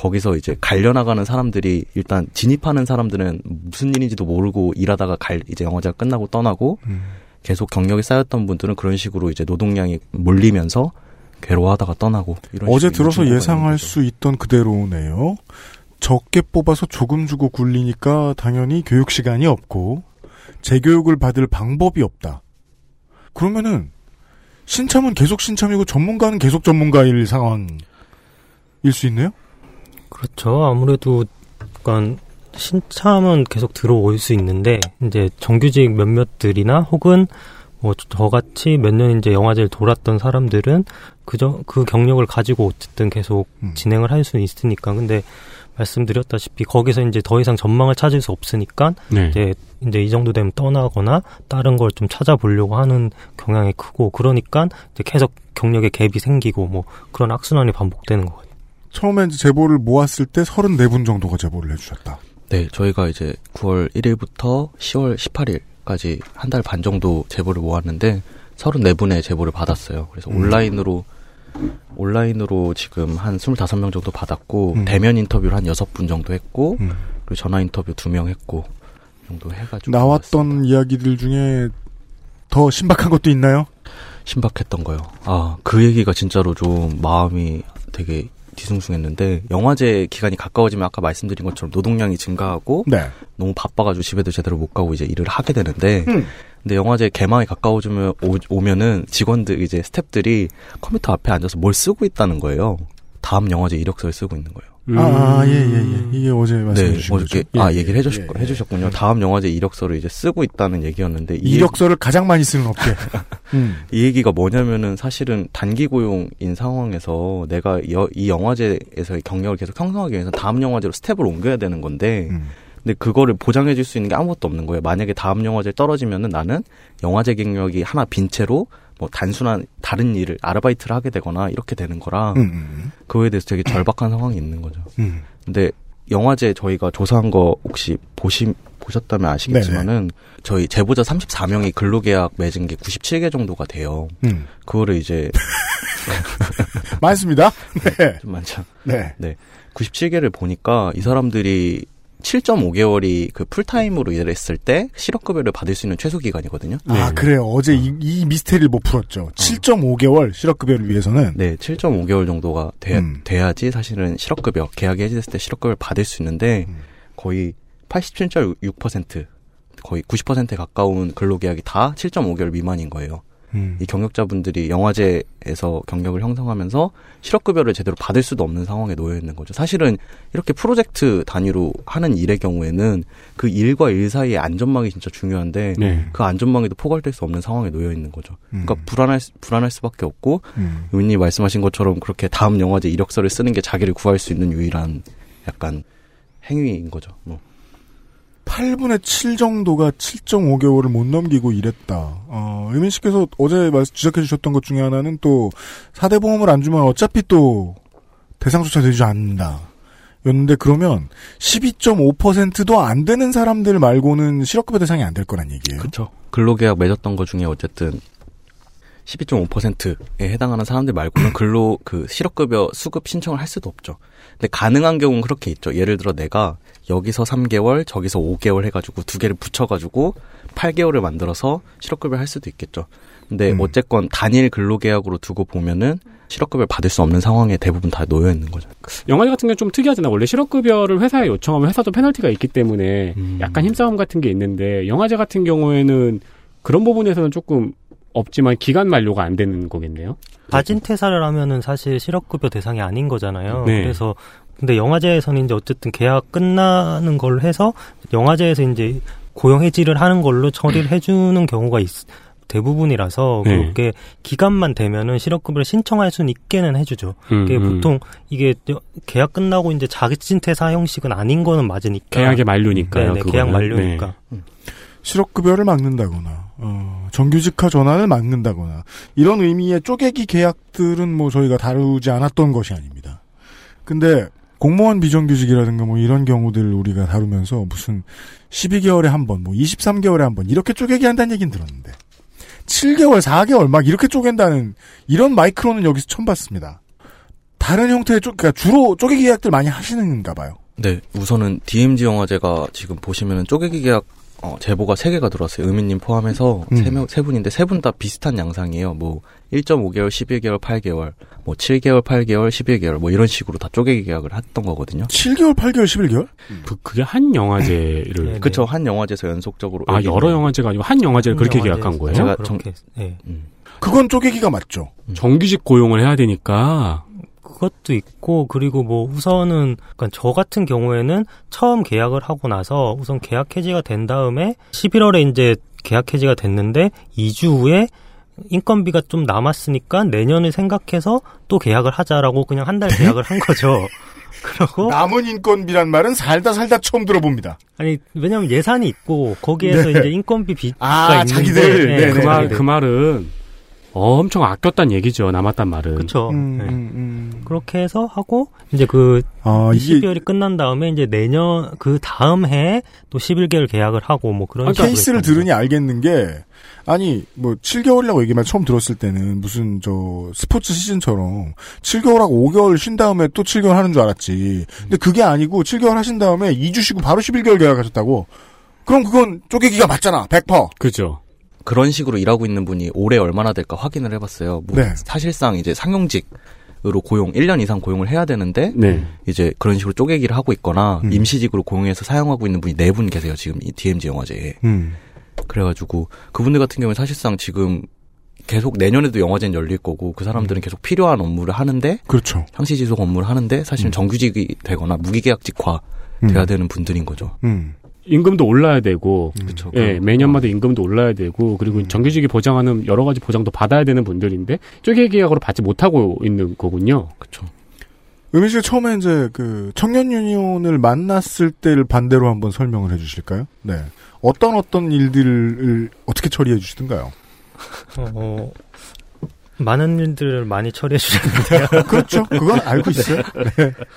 [SPEAKER 9] 거기서 이제 갈려나가는 사람들이 일단 진입하는 사람들은 무슨 일인지도 모르고 일하다가 갈 이제 영화제가 끝나고 떠나고
[SPEAKER 2] 음.
[SPEAKER 9] 계속 경력이 쌓였던 분들은 그런 식으로 이제 노동량이 몰리면서 괴로워하다가 떠나고 이런
[SPEAKER 2] 어제 들어서 예상할. 수 있던 그대로네요. 적게 뽑아서 조금 주고 굴리니까 당연히 교육 시간이 없고 재교육을 받을 방법이 없다. 그러면은 신참은 계속 신참이고 전문가는 계속 전문가일 상황일 수 있네요.
[SPEAKER 10] 그렇죠. 아무래도 약간 신참은 계속 들어올 수 있는데 이제 정규직 몇몇들이나 혹은 뭐 저같이 몇 년 이제 영화제를 돌았던 사람들은 그저 그 경력을 가지고 어쨌든 계속
[SPEAKER 2] 음.
[SPEAKER 10] 진행을 할 수 있으니까 근데 말씀드렸다시피 거기서 이제 더 이상 전망을 찾을 수 없으니까
[SPEAKER 3] 네.
[SPEAKER 10] 이제 이제 이 정도 되면 떠나거나 다른 걸 좀 찾아보려고 하는 경향이 크고 그러니까 이제 계속 경력에 갭이 생기고 뭐 그런 악순환이 반복되는 것 같아요.
[SPEAKER 2] 처음에 이제 제보를 모았을 때 34분 정도가 제보를 해주셨다.
[SPEAKER 9] 네, 저희가 이제 9월 1일부터 10월 18일까지 한 달 반 정도 제보를 모았는데 34분의 제보를 받았어요. 그래서
[SPEAKER 2] 음.
[SPEAKER 9] 온라인으로 온라인으로 지금 한 25명 정도 받았고
[SPEAKER 2] 음.
[SPEAKER 9] 대면 인터뷰를 한 6분 정도 했고
[SPEAKER 2] 음.
[SPEAKER 9] 그리고 전화 인터뷰 2명 했고 이 정도 해 가지고
[SPEAKER 2] 나왔던 이야기들 중에 더 신박한 것도 있나요?
[SPEAKER 9] 신박했던 거요. 아, 그 얘기가 진짜로 좀 마음이 되게 뒤숭숭했는데 영화제 기간이 가까워지면 아까 말씀드린 것처럼 노동량이 증가하고
[SPEAKER 2] 네.
[SPEAKER 9] 너무 바빠가지고 집에도 제대로 못 가고 이제 일을 하게 되는데
[SPEAKER 2] 음.
[SPEAKER 9] 근데 영화제 개막이 가까워지면 오, 면은 직원들 이제 스탭들이 컴퓨터 앞에 앉아서 뭘 쓰고 있다는 거예요. 다음 영화제 이력서를 쓰고 있는 거예요.
[SPEAKER 3] 음.
[SPEAKER 2] 아, 예, 예, 예. 이게 어제 말씀해
[SPEAKER 9] 네,
[SPEAKER 2] 주신
[SPEAKER 9] 어저께. 아
[SPEAKER 2] 예,
[SPEAKER 9] 얘기를 해주셨,
[SPEAKER 2] 예, 예.
[SPEAKER 9] 해주셨군요. 다음 영화제 이력서를 이제 쓰고 있다는 얘기였는데 이
[SPEAKER 2] 이력서를 가장 많이 쓰는 업계. 음.
[SPEAKER 9] 이 얘기가 뭐냐면은 사실은 단기 고용인 상황에서 내가 여- 이 영화제에서의 경력을 계속 형성하기 위해서 다음 영화제로 스텝을 옮겨야 되는 건데
[SPEAKER 2] 음.
[SPEAKER 9] 근데 그거를 보장해 줄 수 있는 게 아무것도 없는 거예요. 만약에 다음 영화제 떨어지면은 나는 영화제 경력이 하나 빈 채로 뭐 단순한 다른 일을 아르바이트를 하게 되거나 이렇게 되는 거라
[SPEAKER 2] 음, 음,
[SPEAKER 9] 그거에 대해서 되게 절박한 상황이 있는 거죠.
[SPEAKER 2] 음.
[SPEAKER 9] 근데 영화제 저희가 조사한 거 혹시 보시 보셨다면 아시겠지만은 저희 제보자 34명이 근로계약 맺은 게 97개 정도가 돼요.
[SPEAKER 2] 음.
[SPEAKER 9] 그거를 이제
[SPEAKER 2] 많습니다. 네.
[SPEAKER 9] 좀 많죠.
[SPEAKER 2] 네.
[SPEAKER 9] 97개를 보니까 이 사람들이 7.5개월이 그 풀타임으로 일했을 때 실업급여를 받을 수 있는 최소 기간이거든요.
[SPEAKER 2] 아, 그래요. 어제 이, 이 미스테리를 못 풀었죠. 7.5개월 실업급여를 위해서는.
[SPEAKER 9] 네, 7.5개월 정도가 돼,
[SPEAKER 2] 음.
[SPEAKER 9] 돼야지 사실은 실업급여, 계약이 해지됐을 때 실업급여를 받을 수 있는데
[SPEAKER 2] 음.
[SPEAKER 9] 거의 87.6% 거의 90%에 가까운 근로계약이 다 7.5개월 미만인 거예요.
[SPEAKER 2] 음.
[SPEAKER 9] 이 경력자분들이 영화제에서 경력을 형성하면서 실업급여를 제대로 받을 수도 없는 상황에 놓여 있는 거죠. 사실은 이렇게 프로젝트 단위로 하는 일의 경우에는 그 일과 일 사이의 안전망이 진짜 중요한데
[SPEAKER 3] 네.
[SPEAKER 9] 그 안전망에도 포괄될 수 없는 상황에 놓여 있는 거죠. 그러니까
[SPEAKER 2] 음.
[SPEAKER 9] 불안할 수- 불안할 수밖에 없고
[SPEAKER 2] 음.
[SPEAKER 9] 의원님 말씀하신 것처럼 그렇게 다음 영화제 이력서를 쓰는 게 자기를 구할 수 있는 유일한 약간 행위인 거죠. 뭐.
[SPEAKER 2] 8분의 7 정도가 7.5개월을 못 넘기고 일했다. 어, 의민 씨께서 어제 말- 지적해 주셨던 것 중에 하나는 또 4대 보험을 안 주면 어차피 또 대상조차 되지 않는다. 였는데 그러면 12.5%도 안 되는 사람들 말고는 실업급여 대상이 안 될 거란 얘기예요.
[SPEAKER 9] 그렇죠. 근로계약 맺었던 것 중에 어쨌든 12.5%에 해당하는 사람들 말고는 근로 그 실업급여 수급 신청을 할 수도 없죠. 근데 가능한 경우는 그렇게 있죠. 예를 들어 내가 여기서 3개월, 저기서 5개월 해가지고 두 개를 붙여가지고 8개월을 만들어서 실업급여 할 수도 있겠죠. 근데
[SPEAKER 2] 음.
[SPEAKER 9] 어쨌건 단일 근로계약으로 두고 보면은 실업급여를 받을 수 없는 상황에 대부분 다 놓여 있는 거죠.
[SPEAKER 3] 영화제 같은 경우는 좀 특이하잖아요. 원래 실업급여를 회사에 요청하면 회사도 페널티가 있기 때문에
[SPEAKER 9] 음.
[SPEAKER 3] 약간 힘싸움 같은 게 있는데 영화제 같은 경우에는 그런 부분에서는 조금 없지만 기간 만료가 안 되는 거겠네요.
[SPEAKER 10] 가진 퇴사를 하면은 사실 실업급여 대상이 아닌 거잖아요.
[SPEAKER 3] 네.
[SPEAKER 10] 그래서 근데 영화제에서는 이제 어쨌든 계약 끝나는 걸로 해서 영화제에서 이제 고용 해지를 하는 걸로 처리를 해주는 경우가 있, 대부분이라서
[SPEAKER 3] 네.
[SPEAKER 10] 그렇게 기간만 되면은 실업급여를 신청할 수는 있게는 해주죠.
[SPEAKER 3] 음,
[SPEAKER 10] 그게
[SPEAKER 3] 음.
[SPEAKER 10] 보통 이게 여- 계약 끝나고 이제 자진 퇴사 형식은 아닌 거는 맞으니까.
[SPEAKER 3] 계약의 만료니까요.
[SPEAKER 10] 네네, 계약
[SPEAKER 3] 그거는.
[SPEAKER 10] 만료니까.
[SPEAKER 2] 실업급여를 막는다거나 어, 정규직화 전환을 막는다거나 이런 의미의 쪼개기 계약들은 뭐 저희가 다루지 않았던 것이 아닙니다. 근데 공무원 비정규직이라든가 뭐 이런 경우들 우리가 다루면서 무슨 12개월에 한 번, 뭐 23개월에 한 번 이렇게 쪼개기 한다는 얘기는 들었는데 7개월, 4개월 막 이렇게 쪼갠다는 이런 마이크로는 여기서 처음 봤습니다. 다른 형태의 쪼, 그러니까 주로 쪼개기 계약들 많이 하시는가 봐요.
[SPEAKER 9] 네, 우선은 DMZ 영화제가 지금 보시면은 쪼개기 계약 어, 제보가 3개가 들어왔어요. 의미님 포함해서
[SPEAKER 2] 음.
[SPEAKER 9] 세 명, 세 분인데 세 분 다 비슷한 양상이에요. 뭐 1.5개월, 11개월, 8개월, 뭐 7개월, 8개월, 11개월 뭐 이런 식으로 다 쪼개기 계약을 했던 거거든요.
[SPEAKER 2] 7개월, 8개월, 11개월?
[SPEAKER 3] 그, 그게 한 영화제를
[SPEAKER 10] 네, 네.
[SPEAKER 9] 그쵸, 한 영화제에서 연속적으로.
[SPEAKER 3] 아 여러 영화제가 아니고 한 영화제를 그렇게
[SPEAKER 10] 영화제-
[SPEAKER 3] 계약한 거예요?
[SPEAKER 9] 제가
[SPEAKER 10] 그렇게, 네.
[SPEAKER 9] 음.
[SPEAKER 2] 그건 쪼개기가 맞죠.
[SPEAKER 3] 정규직 고용을 해야 되니까
[SPEAKER 10] 그것도 있고 그리고 뭐 우선은 그러니까 저 같은 경우에는 처음 계약을 하고 나서 우선 계약 해지가 된 다음에 11월에 이제 계약 해지가 됐는데 2주 후에 인건비가 좀 남았으니까 내년을 생각해서 또 계약을 하자라고 그냥 한 달 계약을 한 거죠. 그러고
[SPEAKER 2] 남은 인건비란 말은 살다 살다 처음 들어봅니다.
[SPEAKER 10] 아니 왜냐면 예산이 있고 거기에서
[SPEAKER 2] 네.
[SPEAKER 10] 이제 인건비 빚가
[SPEAKER 2] 아,
[SPEAKER 10] 있는데
[SPEAKER 2] 자기들.
[SPEAKER 10] 네,
[SPEAKER 2] 네네.
[SPEAKER 3] 그말
[SPEAKER 10] 자기들.
[SPEAKER 3] 그 말은 엄청 아꼈단 얘기죠. 남았단 말은.
[SPEAKER 10] 그쵸.
[SPEAKER 2] 음,
[SPEAKER 10] 네.
[SPEAKER 2] 음, 음.
[SPEAKER 10] 그렇게 해서 하고 이제 그
[SPEAKER 2] 아, 이게
[SPEAKER 10] 12월이 끝난 다음에 이제 내년 그 다음 해에 또 11개월 계약을 하고 뭐 그런 식으로
[SPEAKER 2] 케이스를 들으니 알겠는 게 아니 뭐 7개월이라고 얘기만 처음 들었을 때는 무슨 저 스포츠 시즌처럼 7개월하고 5개월 쉰 다음에 또 7개월 하는 줄 알았지. 근데 그게 아니고 7개월 하신 다음에 2주 쉬고 바로 11개월 계약하셨다고. 그럼 그건 쪼개기가 맞잖아. 100%.
[SPEAKER 3] 그죠.
[SPEAKER 9] 그런 식으로 일하고 있는 분이 올해 얼마나 될까 확인을 해봤어요. 뭐
[SPEAKER 2] 네.
[SPEAKER 9] 사실상 이제 상용직 으로 고용 1년 이상 고용을 해야 되는데
[SPEAKER 3] 네.
[SPEAKER 9] 이제 그런 식으로 쪼개기를 하고 있거나
[SPEAKER 2] 음.
[SPEAKER 9] 임시직으로 고용해서 사용하고 있는 분이 네 분 계세요. 지금 이 DMZ 영화제에.
[SPEAKER 2] 음.
[SPEAKER 9] 그래가지고 그분들 같은 경우는 사실상 지금 계속 내년에도 영화제는 열릴 거고 그 사람들은 계속 필요한 업무를 하는데
[SPEAKER 2] 그렇죠.
[SPEAKER 9] 상시 지속 업무를 하는데 사실은
[SPEAKER 2] 음.
[SPEAKER 9] 정규직이 되거나 무기계약직화
[SPEAKER 2] 음.
[SPEAKER 9] 돼야 되는 분들인 거죠.
[SPEAKER 2] 음.
[SPEAKER 3] 임금도 올라야 되고,
[SPEAKER 9] 그렇죠.
[SPEAKER 3] 예, 매년마다 임금도 올라야 되고, 그리고 정규직이 보장하는 여러 가지 보장도 받아야 되는 분들인데, 쪼개 계약으로 받지 못하고 있는 거군요.
[SPEAKER 9] 그렇죠.
[SPEAKER 2] 의미 씨가 처음에 이제 그 청년 유니온을 만났을 때를 반대로 한번 설명을 해 주실까요? 네. 어떤 어떤 일들을 어떻게 처리해 주시던가요?
[SPEAKER 10] 어, 어, 많은 일들을 많이 처리해 주셨는데요.
[SPEAKER 2] 그렇죠. 그건 알고 있어요.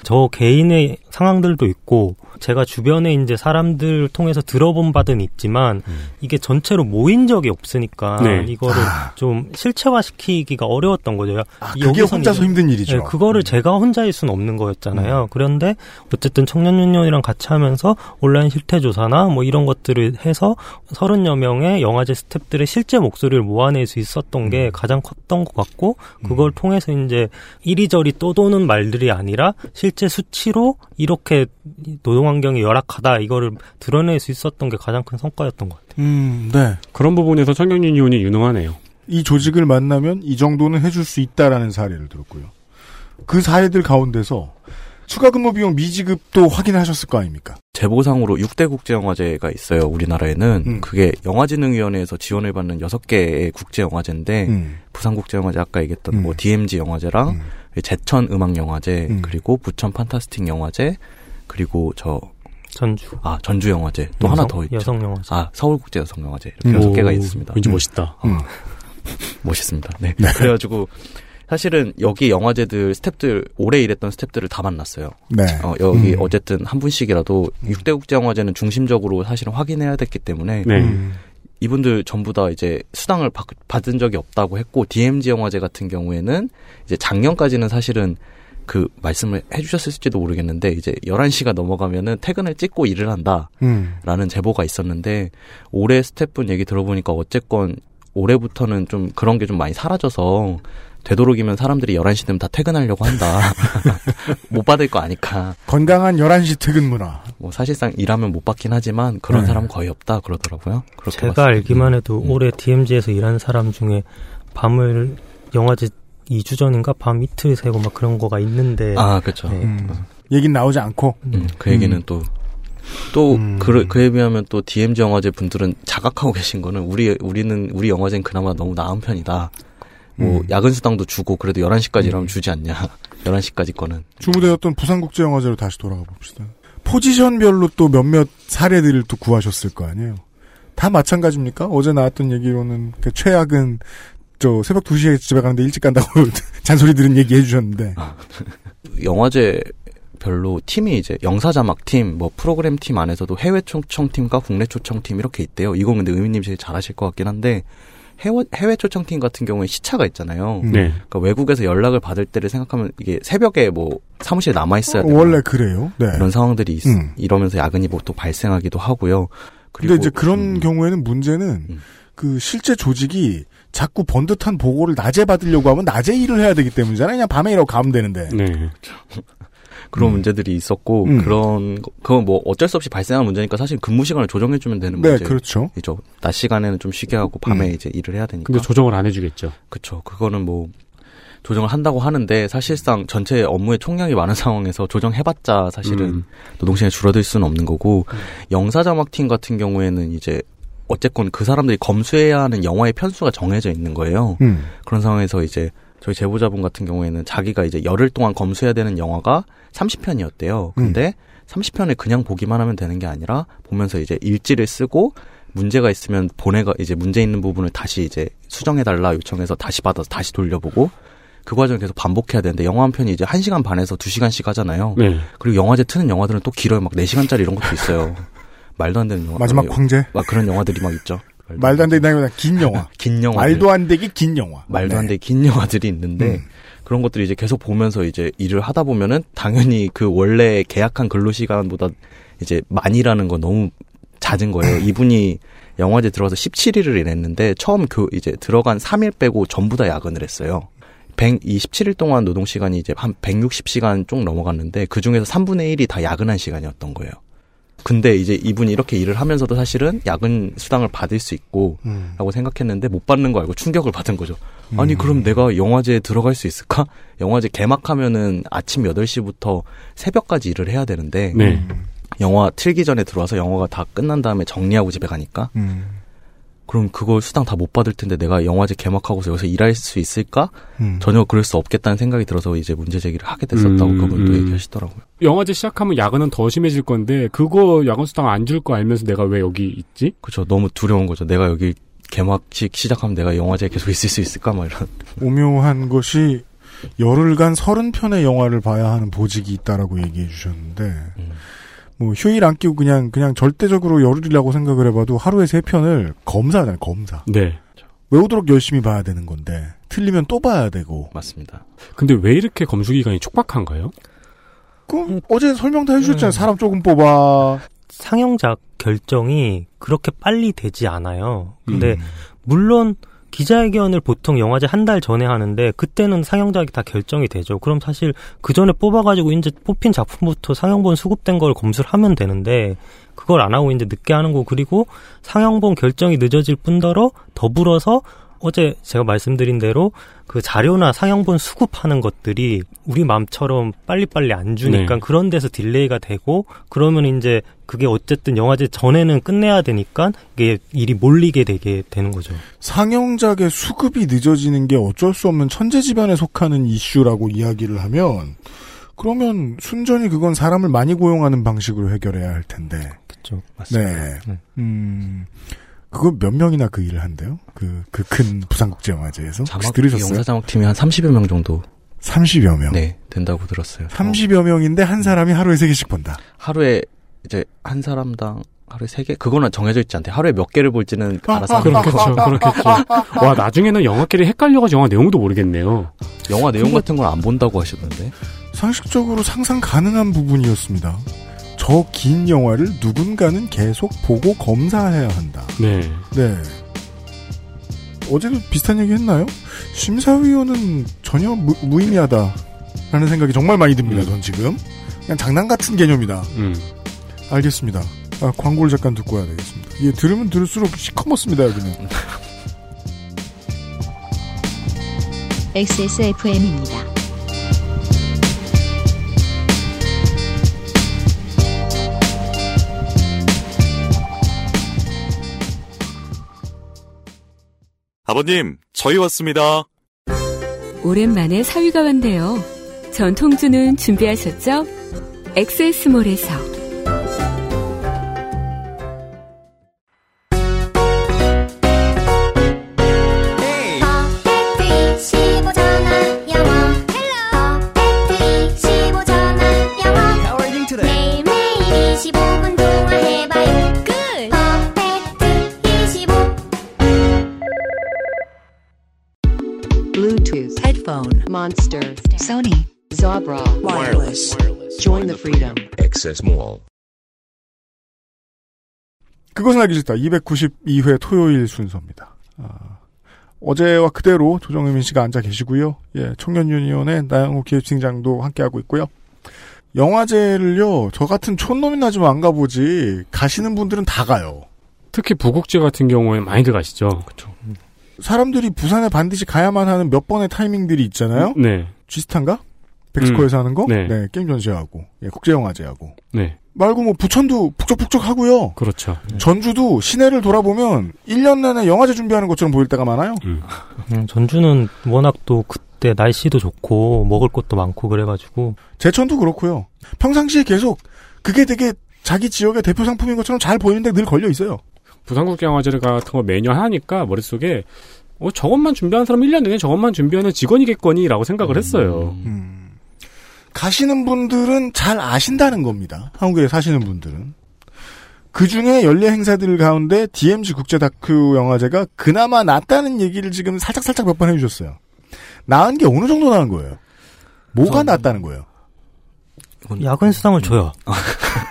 [SPEAKER 10] 저 개인의 상황들도 있고 제가 주변에 이제 사람들 통해서 들어본 바는 있지만 이게 전체로 모인 적이 없으니까
[SPEAKER 3] 네.
[SPEAKER 10] 이거를 좀 실체화시키기가 어려웠던 거죠.
[SPEAKER 2] 아, 그게 혼자서 힘든 일이죠.
[SPEAKER 10] 네, 그거를 제가 혼자일 수는 없는 거였잖아요. 그런데 어쨌든 청년유니온이랑 같이 하면서 온라인 실태조사나 뭐 이런 것들을 해서 서른여 명의 영화제 스탭들의 실제 목소리를 모아낼 수 있었던 게 가장 컸던 것 같고 그걸 통해서 이제 이리저리 떠도는 말들이 아니라 실제 수치로 이렇게 노동 환경이 열악하다 이거를 드러낼 수 있었던 게 가장 큰 성과였던 것 같아요.
[SPEAKER 2] 음, 네.
[SPEAKER 3] 그런 부분에서 청년 유니온이 유능하네요.
[SPEAKER 2] 이 조직을 만나면 이 정도는 해줄 수 있다라는 사례를 들었고요. 그 사례들 가운데서 추가 근무 비용 미지급도 확인하셨을 거 아닙니까?
[SPEAKER 9] 제보상으로 6대 국제영화제가 있어요. 우리나라에는
[SPEAKER 2] 음.
[SPEAKER 9] 그게 영화진흥위원회에서 지원을 받는 6개의 국제영화제인데
[SPEAKER 2] 음.
[SPEAKER 9] 부산국제영화제 아까 얘기했던
[SPEAKER 2] 음.
[SPEAKER 9] 뭐 DMZ 영화제랑
[SPEAKER 2] 음.
[SPEAKER 9] 제천 음악영화제
[SPEAKER 2] 음.
[SPEAKER 9] 그리고 부천 판타스틱 영화제 그리고 저
[SPEAKER 10] 전주
[SPEAKER 9] 아 전주 영화제 또 하나 더 있죠.
[SPEAKER 10] 여성 영화제.
[SPEAKER 9] 아 서울국제 여성 영화제 이렇게
[SPEAKER 2] 음.
[SPEAKER 9] 여섯
[SPEAKER 3] 오,
[SPEAKER 9] 개가 있습니다.
[SPEAKER 3] 왠지 멋있다.
[SPEAKER 2] 음.
[SPEAKER 9] 멋있습니다. 네. 그래가지고 사실은 여기 영화제들 스탭들 오래 일했던 스탭들을 다 만났어요.
[SPEAKER 2] 네.
[SPEAKER 9] 어, 여기
[SPEAKER 2] 음.
[SPEAKER 9] 어쨌든 한 분씩이라도 6대 국제 영화제는 중심적으로 사실은 확인해야 됐기 때문에
[SPEAKER 3] 네.
[SPEAKER 2] 음.
[SPEAKER 9] 이분들 전부 다 이제 수당을 받, 받은 적이 없다고 했고 DMZ 영화제 같은 경우에는 이제 작년까지는 사실은 그 말씀을 해주셨을지도 모르겠는데 이제 11시가 넘어가면은 퇴근을 찍고 일을 한다라는
[SPEAKER 2] 음.
[SPEAKER 9] 제보가 있었는데 올해 스태프분 얘기 들어보니까 어쨌건 올해부터는 좀 그런 게 좀 많이 사라져서 되도록이면 사람들이 11시 되면 다 퇴근하려고 한다. 못 받을 거 아니까.
[SPEAKER 2] 건강한 11시 퇴근 문화.
[SPEAKER 9] 뭐 사실상 일하면 못 받긴 하지만 그런
[SPEAKER 2] 네.
[SPEAKER 9] 사람은 거의 없다 그러더라고요. 그렇게
[SPEAKER 10] 제가
[SPEAKER 9] 봤어요.
[SPEAKER 10] 알기만 해도
[SPEAKER 9] 음.
[SPEAKER 10] 올해 DMZ에서 일하는 사람 중에 밤을 영화제 2주 전인가 밤 이틀 새고 막 그런 거가 있는데
[SPEAKER 9] 아, 그렇죠.
[SPEAKER 10] 네.
[SPEAKER 2] 음. 얘긴 나오지 않고.
[SPEAKER 9] 음, 그 얘기는
[SPEAKER 2] 음.
[SPEAKER 9] 또, 또,
[SPEAKER 2] 음.
[SPEAKER 9] 그, 그에 비하면 또 DMZ 영화제 분들은 자각하고 계신 거는 우리, 우리는, 우리 영화제는 그나마 너무 나은 편이다. 뭐,
[SPEAKER 2] 음.
[SPEAKER 9] 야근 수당도 주고 그래도 11시까지
[SPEAKER 2] 음.
[SPEAKER 9] 일하면 주지 않냐. 11시까지 거는.
[SPEAKER 2] 주무대였던 부산국제영화제로 다시 돌아가 봅시다. 포지션별로 또 몇몇 사례들을 또 구하셨을 거 아니에요. 다 마찬가지입니까? 어제 나왔던 얘기로는 그 최악은 저 새벽 2시에 집에 가는데 일찍 간다고 잔소리 들은 얘기 해주셨는데
[SPEAKER 9] 영화제 별로 팀이 이제 영사 자막 팀, 뭐 프로그램 팀 안에서도 해외 초청 팀과 국내 초청 팀 이렇게 있대요. 이건 근데 의미님 제일 잘하실 것 같긴 한데 해외, 해외 초청팀 같은 경우에 시차가 있잖아요.
[SPEAKER 2] 음.
[SPEAKER 3] 네.
[SPEAKER 9] 그러니까 외국에서 연락을 받을 때를 생각하면 이게 새벽에 뭐 사무실에 남아 있어야 돼요.
[SPEAKER 2] 원래 그래요. 네.
[SPEAKER 9] 이런 상황들이 있,
[SPEAKER 2] 음.
[SPEAKER 9] 이러면서 야근이 뭐또 발생하기도 하고요. 그리고
[SPEAKER 2] 근데 이제 그런
[SPEAKER 9] 음,
[SPEAKER 2] 경우에는 문제는
[SPEAKER 9] 음.
[SPEAKER 2] 그 실제 조직이 자꾸 번듯한 보고를 낮에 받으려고 하면 낮에 일을 해야 되기 때문이잖아요. 그냥 밤에 일하고 가면 되는데.
[SPEAKER 3] 네.
[SPEAKER 9] 그런
[SPEAKER 2] 음.
[SPEAKER 9] 문제들이 있었고
[SPEAKER 2] 음.
[SPEAKER 9] 그런 거- 그건 뭐 어쩔 수 없이 발생한 문제니까 사실 근무 시간을 조정해 주면 되는
[SPEAKER 2] 네,
[SPEAKER 9] 문제.
[SPEAKER 2] 그렇죠.
[SPEAKER 9] 이죠. 낮 시간에는 좀 쉬게 하고 밤에
[SPEAKER 2] 음.
[SPEAKER 9] 이제 일을 해야 되니까.
[SPEAKER 3] 근데 조정을 안 해주겠죠.
[SPEAKER 9] 그쵸. 그거는 뭐 조정을 한다고 하는데 사실상 전체 업무의 총량이 많은 상황에서 조정해봤자 사실은
[SPEAKER 3] 음.
[SPEAKER 9] 노동 시간이 줄어들 수는 없는 거고 영사 자막팀 같은 경우에는 이제 어쨌건 그 사람들이 검수해야 하는 영화의 편수가 정해져 있는 거예요.
[SPEAKER 2] 음.
[SPEAKER 9] 그런 상황에서 이제 저희 제보자분 같은 경우에는 자기가 이제 열흘 동안 검수해야 되는 영화가 30편이었대요. 근데 30편을 그냥 보기만 하면 되는 게 아니라 보면서 이제 일지를 쓰고 문제가 있으면 보내가 이제 문제 있는 부분을 다시 이제 수정해 달라 요청해서 다시 받아서 다시 돌려보고 그 과정을 계속 반복해야 되는데 영화 한 편이 이제 1시간 반에서 2시간씩 하잖아요.
[SPEAKER 3] 네.
[SPEAKER 9] 그리고 영화제 트는 영화들은 또 길어요. 막 4시간짜리 이런 것도 있어요. 말도 안 되는 영화.
[SPEAKER 2] 마지막 황제.
[SPEAKER 9] 막 그런 영화들이 막 있죠.
[SPEAKER 2] 말도 안 되는 긴 영화.
[SPEAKER 9] 긴 영화.
[SPEAKER 2] 말도 안 되기 긴 영화.
[SPEAKER 9] 말도 안
[SPEAKER 2] 네.
[SPEAKER 9] 되게 긴 영화들이 있는데
[SPEAKER 2] 음.
[SPEAKER 9] 그런 것들이 이제 계속 보면서 이제 일을 하다 보면은 당연히 그 원래 계약한 근로 시간보다 이제 많이 일하는 건 너무 잦은 거예요. 이분이 영화제 들어가서 17일을 일했는데 처음 그 이제 들어간 3일 빼고 전부 다 야근을 했어요. 127일 동안 노동 시간이 이제 한 160시간 쭉 넘어갔는데 그 중에서 3분의 1이 다 야근한 시간이었던 거예요. 근데 이제 이분이 이렇게 일을 하면서도 사실은 야근 수당을 받을 수 있고
[SPEAKER 2] 음.
[SPEAKER 9] 라고 생각했는데 못 받는 거 알고 충격을 받은 거죠. 아니 그럼 내가 영화제에 들어갈 수 있을까? 영화제 개막하면은 아침 8시부터 새벽까지 일을 해야 되는데
[SPEAKER 3] 네.
[SPEAKER 9] 영화 틀기 전에 들어와서 영화가 다 끝난 다음에 정리하고 집에 가니까
[SPEAKER 2] 음.
[SPEAKER 9] 그럼 그걸 수당 다 못 받을 텐데 내가 영화제 개막하고서 여기서 일할 수 있을까?
[SPEAKER 2] 음.
[SPEAKER 9] 전혀 그럴 수 없겠다는 생각이 들어서 이제 문제 제기를 하게 됐었다고
[SPEAKER 3] 음,
[SPEAKER 9] 그분도
[SPEAKER 3] 음.
[SPEAKER 9] 얘기하시더라고요.
[SPEAKER 3] 영화제 시작하면 야근은 더 심해질 건데 그거 야근 수당 안 줄 거 알면서 내가 왜 여기 있지?
[SPEAKER 9] 그렇죠. 너무 두려운 거죠. 내가 여기 개막식 시작하면 내가 영화제에 계속 있을 수 있을까? 막 이런.
[SPEAKER 2] 오묘한 것이 열흘간 30편의 영화를 봐야 하는 보직이 있다라고 얘기해 주셨는데
[SPEAKER 9] 음.
[SPEAKER 2] 뭐 휴일 안 끼고 그냥 그냥 절대적으로 열흘이라고 생각을 해봐도 하루에 세 편을 검사잖아요 검사
[SPEAKER 3] 네.
[SPEAKER 2] 외우도록 열심히 봐야 되는 건데 틀리면 또 봐야 되고
[SPEAKER 9] 맞습니다.
[SPEAKER 3] 근데 왜 이렇게 검수 기간이 촉박한가요?
[SPEAKER 2] 그 어제 설명 다 해주셨잖아요
[SPEAKER 10] 음.
[SPEAKER 2] 사람 조금 뽑아
[SPEAKER 10] 상영작 결정이 그렇게 빨리 되지 않아요. 근데
[SPEAKER 2] 음.
[SPEAKER 10] 물론 기자회견을 보통 영화제 한 달 전에 하는데 그때는 상영작이 다 결정이 되죠. 그럼 사실 그 전에 뽑아가지고 이제 뽑힌 작품부터 상영본 수급된 걸 검수를 하면 되는데 그걸 안 하고 이제 늦게 하는 거 그리고 상영본 결정이 늦어질 뿐더러 더불어서 어제 제가 말씀드린 대로 그 자료나 상영본 수급하는 것들이 우리 마음처럼 빨리빨리 안 주니까
[SPEAKER 3] 네.
[SPEAKER 10] 그런 데서 딜레이가 되고 그러면 이제 그게 어쨌든 영화제 전에는 끝내야 되니까 이게 일이 몰리게 되게 되는 거죠.
[SPEAKER 2] 상영작의 수급이 늦어지는 게 어쩔 수 없는 천재지변에 속하는 이슈라고 이야기를 하면 그러면 순전히 그건 사람을 많이 고용하는 방식으로 해결해야 할 텐데
[SPEAKER 10] 그렇죠.
[SPEAKER 2] 네.
[SPEAKER 10] 네.
[SPEAKER 2] 음, 그거 몇 명이나 그 일을 한대요? 그, 그 큰 부산국제영화제에서? 혹시 들으셨어요?
[SPEAKER 9] 영사 자막팀이 한 30여 명 정도
[SPEAKER 2] 30여 명.
[SPEAKER 9] 네, 된다고 들었어요.
[SPEAKER 2] 30여 명인데 한 사람이 하루에 세개씩 본다.
[SPEAKER 9] 하루에 이제 한 사람당 하루에 세 개? 그거는 정해져 있지 않대. 하루에 몇 개를 볼지는 알아서 하는.
[SPEAKER 3] 그렇겠죠, 그렇겠죠. 와, 나중에는 영화끼리 헷갈려가지고 영화 내용도 모르겠네요.
[SPEAKER 9] 영화 내용 같은 건 안 본다고 하셨는데.
[SPEAKER 2] 상식적으로 상상 가능한 부분이었습니다. 저 긴 영화를 누군가는 계속 보고 검사해야 한다.
[SPEAKER 3] 네.
[SPEAKER 2] 네. 어제도 비슷한 얘기 했나요? 심사위원은 전혀 무, 무의미하다라는 생각이 정말 많이 듭니다. 전 지금 그냥 장난 같은 개념이다.
[SPEAKER 3] 음.
[SPEAKER 2] 알겠습니다. 아, 광고를 잠깐 듣고 와야 되겠습니다. 이게 들으면 들을수록 시커멓습니다 여기는.
[SPEAKER 1] XSFM입니다.
[SPEAKER 11] 아버님, 저희 왔습니다.
[SPEAKER 12] 오랜만에 사위가 왔네요. 전통주는 준비하셨죠? 엑세스몰에서
[SPEAKER 4] Monster Sony Zabra wireless. Join the freedom.
[SPEAKER 5] Access Mall.
[SPEAKER 2] 그것은 알기 싫다. 292회 토요일 순서입니다. 아, 어제와 그대로 조정의민 씨가 앉아 계시고요. 예, 청년 유니온의 나영호 기획팀장도 함께하고 있고요. 영화제를요, 저 같은 촌놈이나 좀 안 가보지, 가시는 분들은 다 가요.
[SPEAKER 3] 특히 부국제 같은 경우에 많이들 가시죠. 그렇죠.
[SPEAKER 2] 사람들이 부산에 반드시 가야만 하는 몇 번의 타이밍들이 있잖아요.
[SPEAKER 3] 네.
[SPEAKER 2] 쥐스탄가? 백스코에서 하는 거?
[SPEAKER 3] 네.
[SPEAKER 2] 게임 전시하고, 예, 국제영화제하고.
[SPEAKER 3] 네.
[SPEAKER 2] 말고 뭐 부천도 북적북적 하고요.
[SPEAKER 3] 그렇죠.
[SPEAKER 2] 전주도 시내를 돌아보면 1년 내내 영화제 준비하는 것처럼 보일 때가 많아요.
[SPEAKER 10] 음, 전주는 워낙 또 그때 날씨도 좋고 먹을 것도 많고 그래가지고
[SPEAKER 2] 제천도 그렇고요. 평상시에 계속 그게 되게 자기 지역의 대표 상품인 것처럼 잘 보이는데 늘 걸려 있어요.
[SPEAKER 3] 부산국제영화제 같은 거 매년 하니까 머릿속에 어, 저것만 준비하는 사람 1년 내내 저것만 준비하는 직원이겠거니라고 생각을 했어요.
[SPEAKER 2] 가시는 분들은 잘 아신다는 겁니다. 한국에 사시는 분들은. 그 중에 연례 행사들 가운데 DMZ 국제 다큐 영화제가 그나마 낫다는 얘기를 지금 살짝살짝 몇 번 해주셨어요. 나은 게 어느 정도 나은 거예요? 뭐가 낫다는 거예요?
[SPEAKER 10] 야근 수당을 줘요.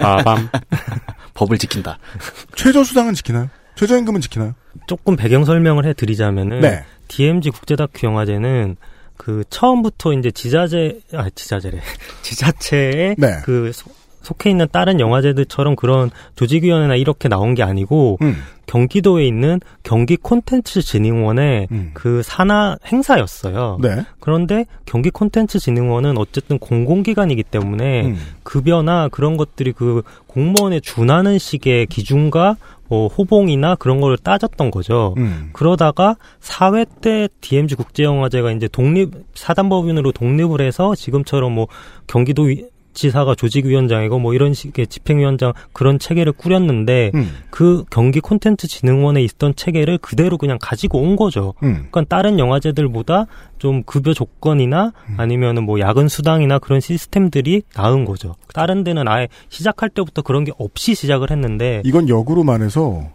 [SPEAKER 3] 아 밤.
[SPEAKER 9] 법을 지킨다.
[SPEAKER 2] 최저 수당은 지키나요? 최저임금은 지키나요?
[SPEAKER 10] 조금 배경 설명을 해드리자면은
[SPEAKER 2] 네.
[SPEAKER 10] DMZ 국제다큐 영화제는 그 처음부터 이제 지자체 아 지자체래 지자체에
[SPEAKER 2] 네.
[SPEAKER 10] 그 소- 속해 있는 다른 영화제들처럼 그런 조직위원회나 이렇게 나온 게 아니고
[SPEAKER 2] 음.
[SPEAKER 10] 경기도에 있는 경기 콘텐츠 진흥원의 그 산하 행사였어요.
[SPEAKER 2] 음. 네.
[SPEAKER 10] 그런데 경기 콘텐츠 진흥원은 어쨌든 공공기관이기 때문에
[SPEAKER 2] 음.
[SPEAKER 10] 급여나 그런 것들이 그 공무원에 준하는 식의 기준과 뭐 호봉이나 그런 거를 따졌던 거죠.
[SPEAKER 2] 음.
[SPEAKER 10] 그러다가 4회 때 DMZ 국제영화제가 이제 독립 사단법인으로 독립을 해서 지금처럼 뭐 경기도 위- 지사가 조직위원장이고 뭐 이런 식의 집행위원장 그런 체계를 꾸렸는데
[SPEAKER 2] 음.
[SPEAKER 10] 그 경기 콘텐츠 진흥원에 있던 체계를 그대로 그냥 가지고 온 거죠.
[SPEAKER 2] 음.
[SPEAKER 10] 그러니까 다른 영화제들보다 좀 급여 조건이나 아니면은 뭐 야근 수당이나 그런 시스템들이 나은 거죠. 다른 데는 아예 시작할 때부터 그런 게 없이 시작을 했는데
[SPEAKER 2] 이건 역으로 말해서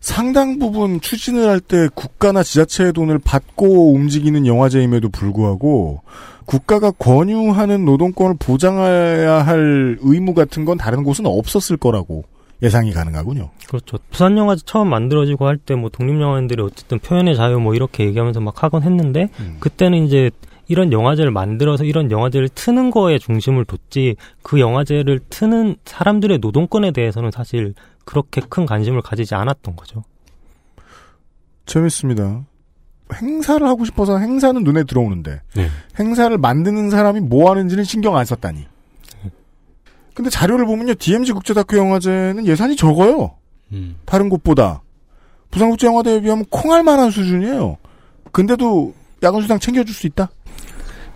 [SPEAKER 2] 상당 부분 추진을 할 때 국가나 지자체의 돈을 받고 움직이는 영화제임에도 불구하고 국가가 권유하는 노동권을 보장해야 할 의무 같은 건 다른 곳은 없었을 거라고 예상이 가능하군요.
[SPEAKER 10] 그렇죠. 부산 영화제 처음 만들어지고 할 때 뭐 독립 영화인들이 어쨌든 표현의 자유 뭐 이렇게 얘기하면서 막 하곤 했는데 그때는 이제 이런 영화제를 만들어서 이런 영화제를 트는 거에 중심을 뒀지 그 영화제를 트는 사람들의 노동권에 대해서는 사실 그렇게 큰 관심을 가지지 않았던 거죠.
[SPEAKER 2] 재밌습니다. 행사를 하고 싶어서 행사는 눈에 들어오는데
[SPEAKER 3] 네.
[SPEAKER 2] 행사를 만드는 사람이 뭐 하는지는 신경 안 썼다니. 근데 자료를 보면요, DMZ 국제다큐 영화제는 예산이 적어요.
[SPEAKER 9] 음.
[SPEAKER 2] 다른 곳보다. 부산국제영화대에 비하면 콩알만한 수준이에요. 근데도 야근수당 챙겨줄 수 있다?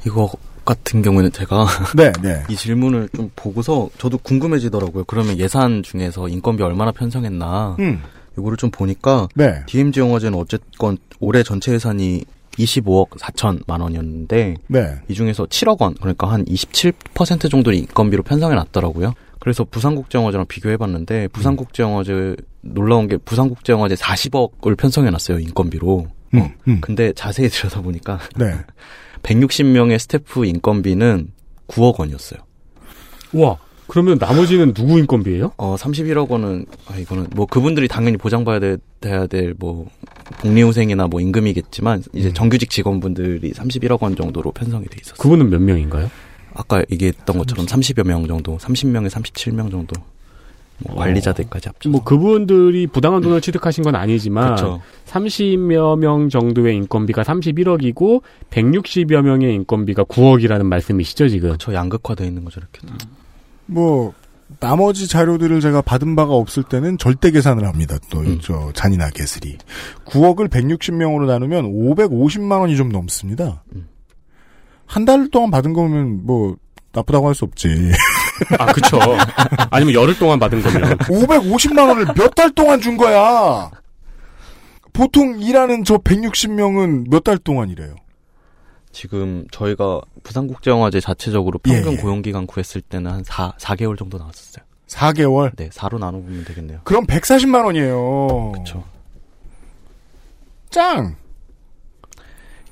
[SPEAKER 9] 이거 같은 경우는 제가
[SPEAKER 2] 네, 네.
[SPEAKER 9] 이 질문을 좀 보고서 저도 궁금해지더라고요. 그러면 예산 중에서 인건비 얼마나 편성했나
[SPEAKER 2] 음.
[SPEAKER 9] 이거를 좀 보니까
[SPEAKER 2] 네.
[SPEAKER 9] DMZ 영화제는 어쨌건 올해 전체 예산이 25억 4천만 원이었는데
[SPEAKER 2] 네.
[SPEAKER 9] 이 중에서 7억 원 그러니까 한 27% 정도를 인건비로 편성해 놨더라고요. 그래서 부산국제영화제랑 비교해봤는데 부산국제영화제 놀라운 게 부산국제영화제 40억을 편성해 놨어요 인건비로. 어. 근데 자세히 들여다보니까
[SPEAKER 2] 네.
[SPEAKER 9] 160명의 스태프 인건비는 9억 원이었어요.
[SPEAKER 3] 우와. 그러면 나머지는 누구 인건비예요?
[SPEAKER 9] 어, 31억 원은, 아, 이거는, 뭐, 그분들이 당연히 보장받아야 돼, 돼야 될, 뭐, 복리후생이나 뭐, 임금이겠지만, 이제 정규직 직원분들이 31억 원 정도로 편성이 돼 있었어요.
[SPEAKER 3] 그분은 몇 명인가요?
[SPEAKER 9] 아까 얘기했던 것처럼 30여 명 정도, 30명에 37명 정도. 뭐 관리자들까지 합쳐.
[SPEAKER 3] 뭐 그분들이 부당한 돈을 취득하신 건 아니지만
[SPEAKER 9] 그렇죠.
[SPEAKER 3] 30여 명 정도의 인건비가 31억이고 160여 명의 인건비가 9억이라는 말씀이시죠 지금?
[SPEAKER 9] 그렇죠. 양극화되어 있는 거죠 이렇게.
[SPEAKER 2] 뭐 나머지 자료들을 제가 받은 바가 없을 때는 절대 계산을 합니다. 또저 잔인하게 쓰리 9억을 160명으로 나누면 550만 원이 좀 넘습니다. 한달 동안 받은 거면 뭐 나쁘다고 할 수 없지.
[SPEAKER 3] 아 그쵸. 아니면 열흘 동안 받은 거면
[SPEAKER 2] 550만 원을 몇 달 동안 준 거야. 보통 일하는 저 160명은 몇 달 동안 일해요.
[SPEAKER 9] 지금 저희가 부산국제영화제 자체적으로 평균
[SPEAKER 2] 예, 예.
[SPEAKER 9] 고용기간 구했을 때는 한 4, 4개월 정도 나왔었어요.
[SPEAKER 2] 4개월?
[SPEAKER 9] 네, 4로 나눠보면 되겠네요.
[SPEAKER 2] 그럼 140만 원이에요.
[SPEAKER 9] 그렇죠.
[SPEAKER 2] 짱.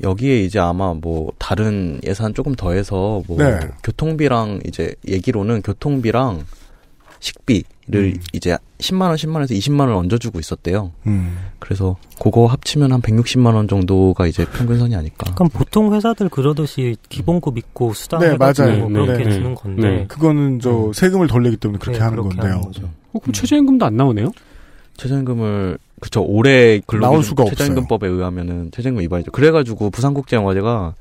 [SPEAKER 9] 여기에 이제 아마 뭐 다른 예산 조금 더해서 뭐
[SPEAKER 2] 네.
[SPEAKER 9] 교통비랑 이제 얘기로는 교통비랑 식비를 이제 10만 원, 10만 원에서 20만 원을 얹어주고 있었대요.
[SPEAKER 2] 음.
[SPEAKER 9] 그래서 그거 합치면 한 160만 원 정도가 이제 평균선이 아닐까.
[SPEAKER 10] 그럼 보통 회사들 그러듯이 기본급 있고 수당
[SPEAKER 2] 네, 맞아요.
[SPEAKER 10] 뭐
[SPEAKER 2] 네,
[SPEAKER 10] 그렇게
[SPEAKER 2] 네.
[SPEAKER 10] 주는 건데
[SPEAKER 3] 네.
[SPEAKER 2] 그거는 저 세금을 덜 내기 때문에 그렇게
[SPEAKER 10] 네,
[SPEAKER 2] 하는
[SPEAKER 10] 그렇게
[SPEAKER 2] 건데요.
[SPEAKER 10] 하는 거죠.
[SPEAKER 3] 어, 그럼 최저임금도 안 나오네요?
[SPEAKER 9] 최저임금을 그쵸 올해
[SPEAKER 2] 수가
[SPEAKER 9] 최저임금법에 의하면은 최저임금 위반이죠. 그래가지고 부산국제영화제가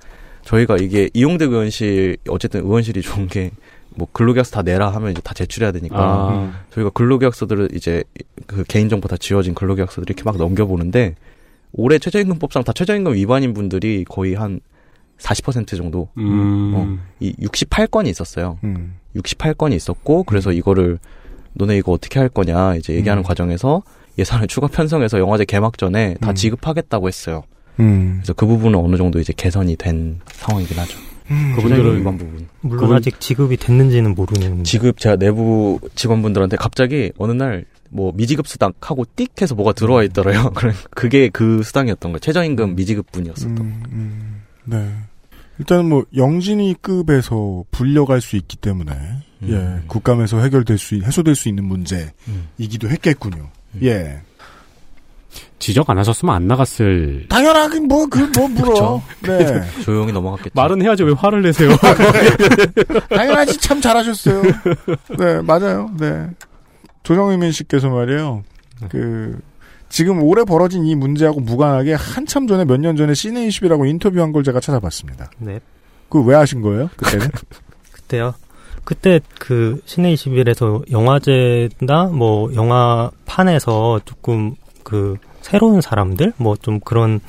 [SPEAKER 9] 저희가 이게 이용대 의원실 어쨌든 의원실이 좋은 게 뭐 근로계약서 다 내라 하면 이제 다 제출해야 되니까
[SPEAKER 3] 아.
[SPEAKER 9] 저희가 근로계약서들을 이제 그 개인정보 다 지워진 근로계약서들 이렇게 막 넘겨보는데 올해 최저임금법상 다 최저임금 위반인 분들이 거의 한 40% 정도
[SPEAKER 3] 음.
[SPEAKER 9] 어, 이 68건이 있었어요.
[SPEAKER 2] 음.
[SPEAKER 9] 68건이 있었고 그래서 이거를 너네 이거 어떻게 할 거냐 이제 얘기하는
[SPEAKER 2] 음.
[SPEAKER 9] 과정에서 예산을 추가 편성해서 영화제 개막 전에 다
[SPEAKER 2] 음.
[SPEAKER 9] 지급하겠다고 했어요.
[SPEAKER 2] 음.
[SPEAKER 9] 그래서 그 부분은 어느 정도 이제 개선이 된 상황이긴 하죠.
[SPEAKER 3] 그분들은
[SPEAKER 9] 위반 부분.
[SPEAKER 10] 물론
[SPEAKER 3] 그분-
[SPEAKER 10] 아직 지급이 됐는지는 모르는
[SPEAKER 9] 지급 제가 내부 직원분들한테 갑자기 어느 날 뭐 미지급 수당 하고 띡 해서 뭐가 들어와 있더래요. 그래 그게 그 수당이었던 거예요. 최저임금 미지급분이었었던.
[SPEAKER 2] 음, 음, 네. 일단은 뭐 영진이급에서 불려갈 수 있기 때문에
[SPEAKER 9] 음.
[SPEAKER 2] 예 국감에서 해결될 수 있- 해소될 수 있는 문제이기도 했겠군요.
[SPEAKER 9] 음.
[SPEAKER 2] 예.
[SPEAKER 3] 지적 안 하셨으면 안 나갔을.
[SPEAKER 2] 당연하게 뭐 그 뭐 물어. 네.
[SPEAKER 9] 조용히 넘어갔겠죠.
[SPEAKER 3] 말은 해야죠 왜 화를 내세요?
[SPEAKER 2] 당연하지 참 잘하셨어요. 네 맞아요. 네. 조정의민 씨께서 말이에요. 그 지금 올해 벌어진 이 문제하고 무관하게 한참 전에 몇 년 전에 시네20이라고 인터뷰한 걸 제가 찾아봤습니다.
[SPEAKER 10] 네.
[SPEAKER 2] 그 왜 하신 거예요? 그때는?
[SPEAKER 10] 그때요. 그때 그 시내 21에서 영화제나 뭐 영화판에서 조금 그 새로운 사람들 뭐 좀 그런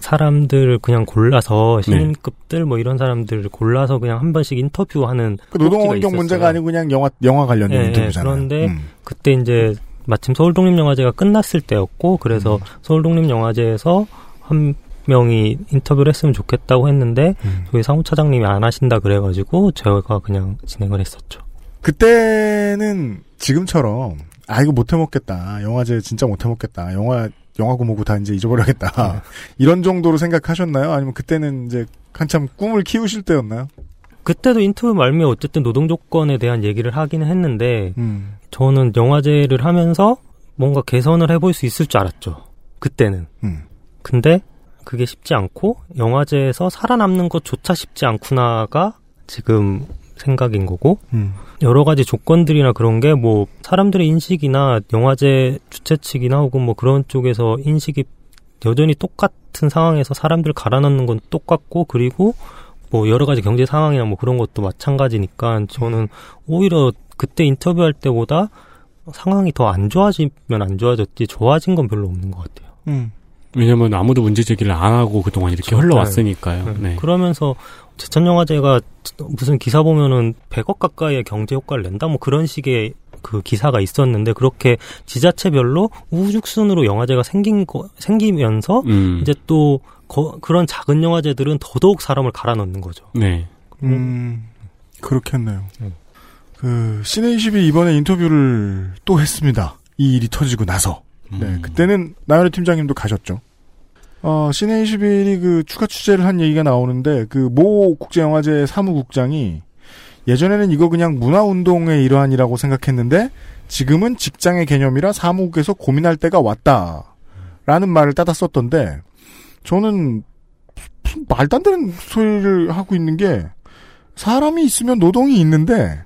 [SPEAKER 10] 사람들을 그냥 골라서
[SPEAKER 2] 네.
[SPEAKER 10] 신인급들 뭐 이런 사람들을 골라서 그냥 한 번씩 인터뷰하는
[SPEAKER 2] 그 노동
[SPEAKER 10] 꼭지가
[SPEAKER 2] 환경
[SPEAKER 10] 있었어요.
[SPEAKER 2] 문제가 아니고 그냥 영화 영화 관련
[SPEAKER 10] 예, 예,
[SPEAKER 2] 인터뷰잖아요.
[SPEAKER 10] 그런데
[SPEAKER 2] 음.
[SPEAKER 10] 그때 이제 마침 서울 독립영화제가 끝났을 때였고 그래서
[SPEAKER 2] 음.
[SPEAKER 10] 서울 독립영화제에서 한 명이 인터뷰를 했으면 좋겠다고 했는데
[SPEAKER 2] 음.
[SPEAKER 10] 저희 사무차장님이 안 하신다 그래가지고 제가 그냥 진행을 했었죠.
[SPEAKER 2] 그때는 지금처럼 아 이거 못 해 먹겠다. 영화제 진짜 못 해 먹겠다. 영화 영화 고모고 다 이제 잊어버려야겠다. 이런 정도로 생각하셨나요? 아니면 그때는 이제 한참 꿈을 키우실 때였나요?
[SPEAKER 10] 그때도 인터뷰 말미에 어쨌든 노동 조건에 대한 얘기를 하기는 했는데
[SPEAKER 2] 음.
[SPEAKER 10] 저는 영화제를 하면서 뭔가 개선을 해볼 수 있을 줄 알았죠. 그때는.
[SPEAKER 2] 음.
[SPEAKER 10] 근데 그게 쉽지 않고 영화제에서 살아남는 것조차 쉽지 않구나가 지금 생각인 거고
[SPEAKER 2] 음.
[SPEAKER 10] 여러 가지 조건들이나 그런 게 뭐 사람들의 인식이나 영화제 주최 측이나 혹은 뭐 그런 쪽에서 인식이 여전히 똑같은 상황에서 사람들 갈아넣는 건 똑같고 그리고 뭐 여러 가지 경제 상황이나 뭐 그런 것도 마찬가지니까 저는 오히려 그때 인터뷰할 때보다 상황이 더 안 좋아지면 안 좋아졌지 좋아진 건 별로 없는 것 같아요.
[SPEAKER 2] 음.
[SPEAKER 3] 왜냐면 아무도 문제 제기를 안 하고 그동안 이렇게 흘러왔으니까요.
[SPEAKER 10] 네.
[SPEAKER 3] 네.
[SPEAKER 10] 그러면서 제천영화제가 무슨 기사 보면은 100억 가까이의 경제 효과를 낸다 뭐 그런 식의 그 기사가 있었는데 그렇게 지자체별로 우후죽순으로 영화제가 생긴 거 생기면서
[SPEAKER 3] 음.
[SPEAKER 10] 이제 또 거- 그런 작은 영화제들은 더더욱 사람을 갈아 넣는 거죠.
[SPEAKER 3] 네.
[SPEAKER 2] 음, 그렇겠네요. 그, 시네20이 이번에 인터뷰를 또 했습니다. 이 일이 터지고 나서. 네, 그때는 나연의 팀장님도 가셨죠. 어, 시네21이 그 추가 취재를 한 얘기가 나오는데, 그 모 국제영화제 사무국장이 예전에는 이거 그냥 문화운동의 일환이라고 생각했는데 지금은 직장의 개념이라 사무국에서 고민할 때가 왔다. 라는 말을 따다 썼던데 저는 무슨 말도 안 되는 소리를 하고 있는 게 사람이 있으면 노동이 있는데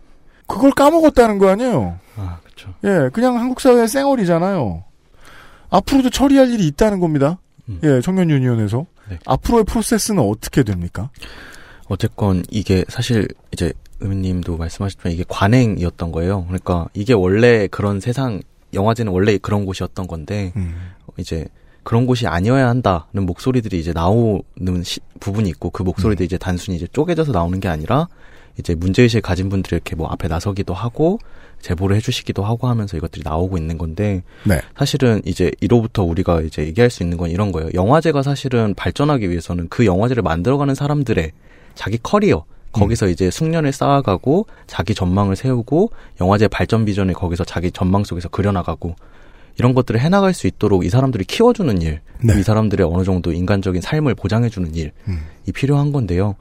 [SPEAKER 2] 그걸 까먹었다는 거 아니에요.
[SPEAKER 9] 아, 그렇죠.
[SPEAKER 2] 예, 그냥 한국 사회의 쌩얼이잖아요. 앞으로도 처리할 일이 있다는 겁니다. 예, 청년 유니온에서. 앞으로의 프로세스는 어떻게 됩니까?
[SPEAKER 9] 어쨌건 이게 사실 이제 의미님도 말씀하셨지만 이게 관행이었던 거예요. 그러니까 이게 원래 그런 세상 영화제는 원래 그런 곳이었던 건데 이제 그런 곳이 아니어야 한다는 목소리들이 이제 나오는 시- 부분이 있고 그 목소리들이 이제 단순히 이제 쪼개져서 나오는 게 아니라 이제 문제의식을 가진 분들이 이렇게 뭐 앞에 나서기도 하고 제보를 해주시기도 하고 하면서 이것들이 나오고 있는 건데
[SPEAKER 2] 네.
[SPEAKER 9] 사실은 이제 이로부터 우리가 이제 얘기할 수 있는 건 이런 거예요. 영화제가 사실은 발전하기 위해서는 그 영화제를 만들어가는 사람들의 자기 커리어 거기서 이제 숙련을 쌓아가고 자기 전망을 세우고 영화제 발전 비전을 거기서 자기 전망 속에서 그려나가고 이런 것들을 해나갈 수 있도록 이 사람들이 키워주는 일, 이 사람들의 어느 정도 인간적인 삶을 보장해주는 일이 필요한 건데요.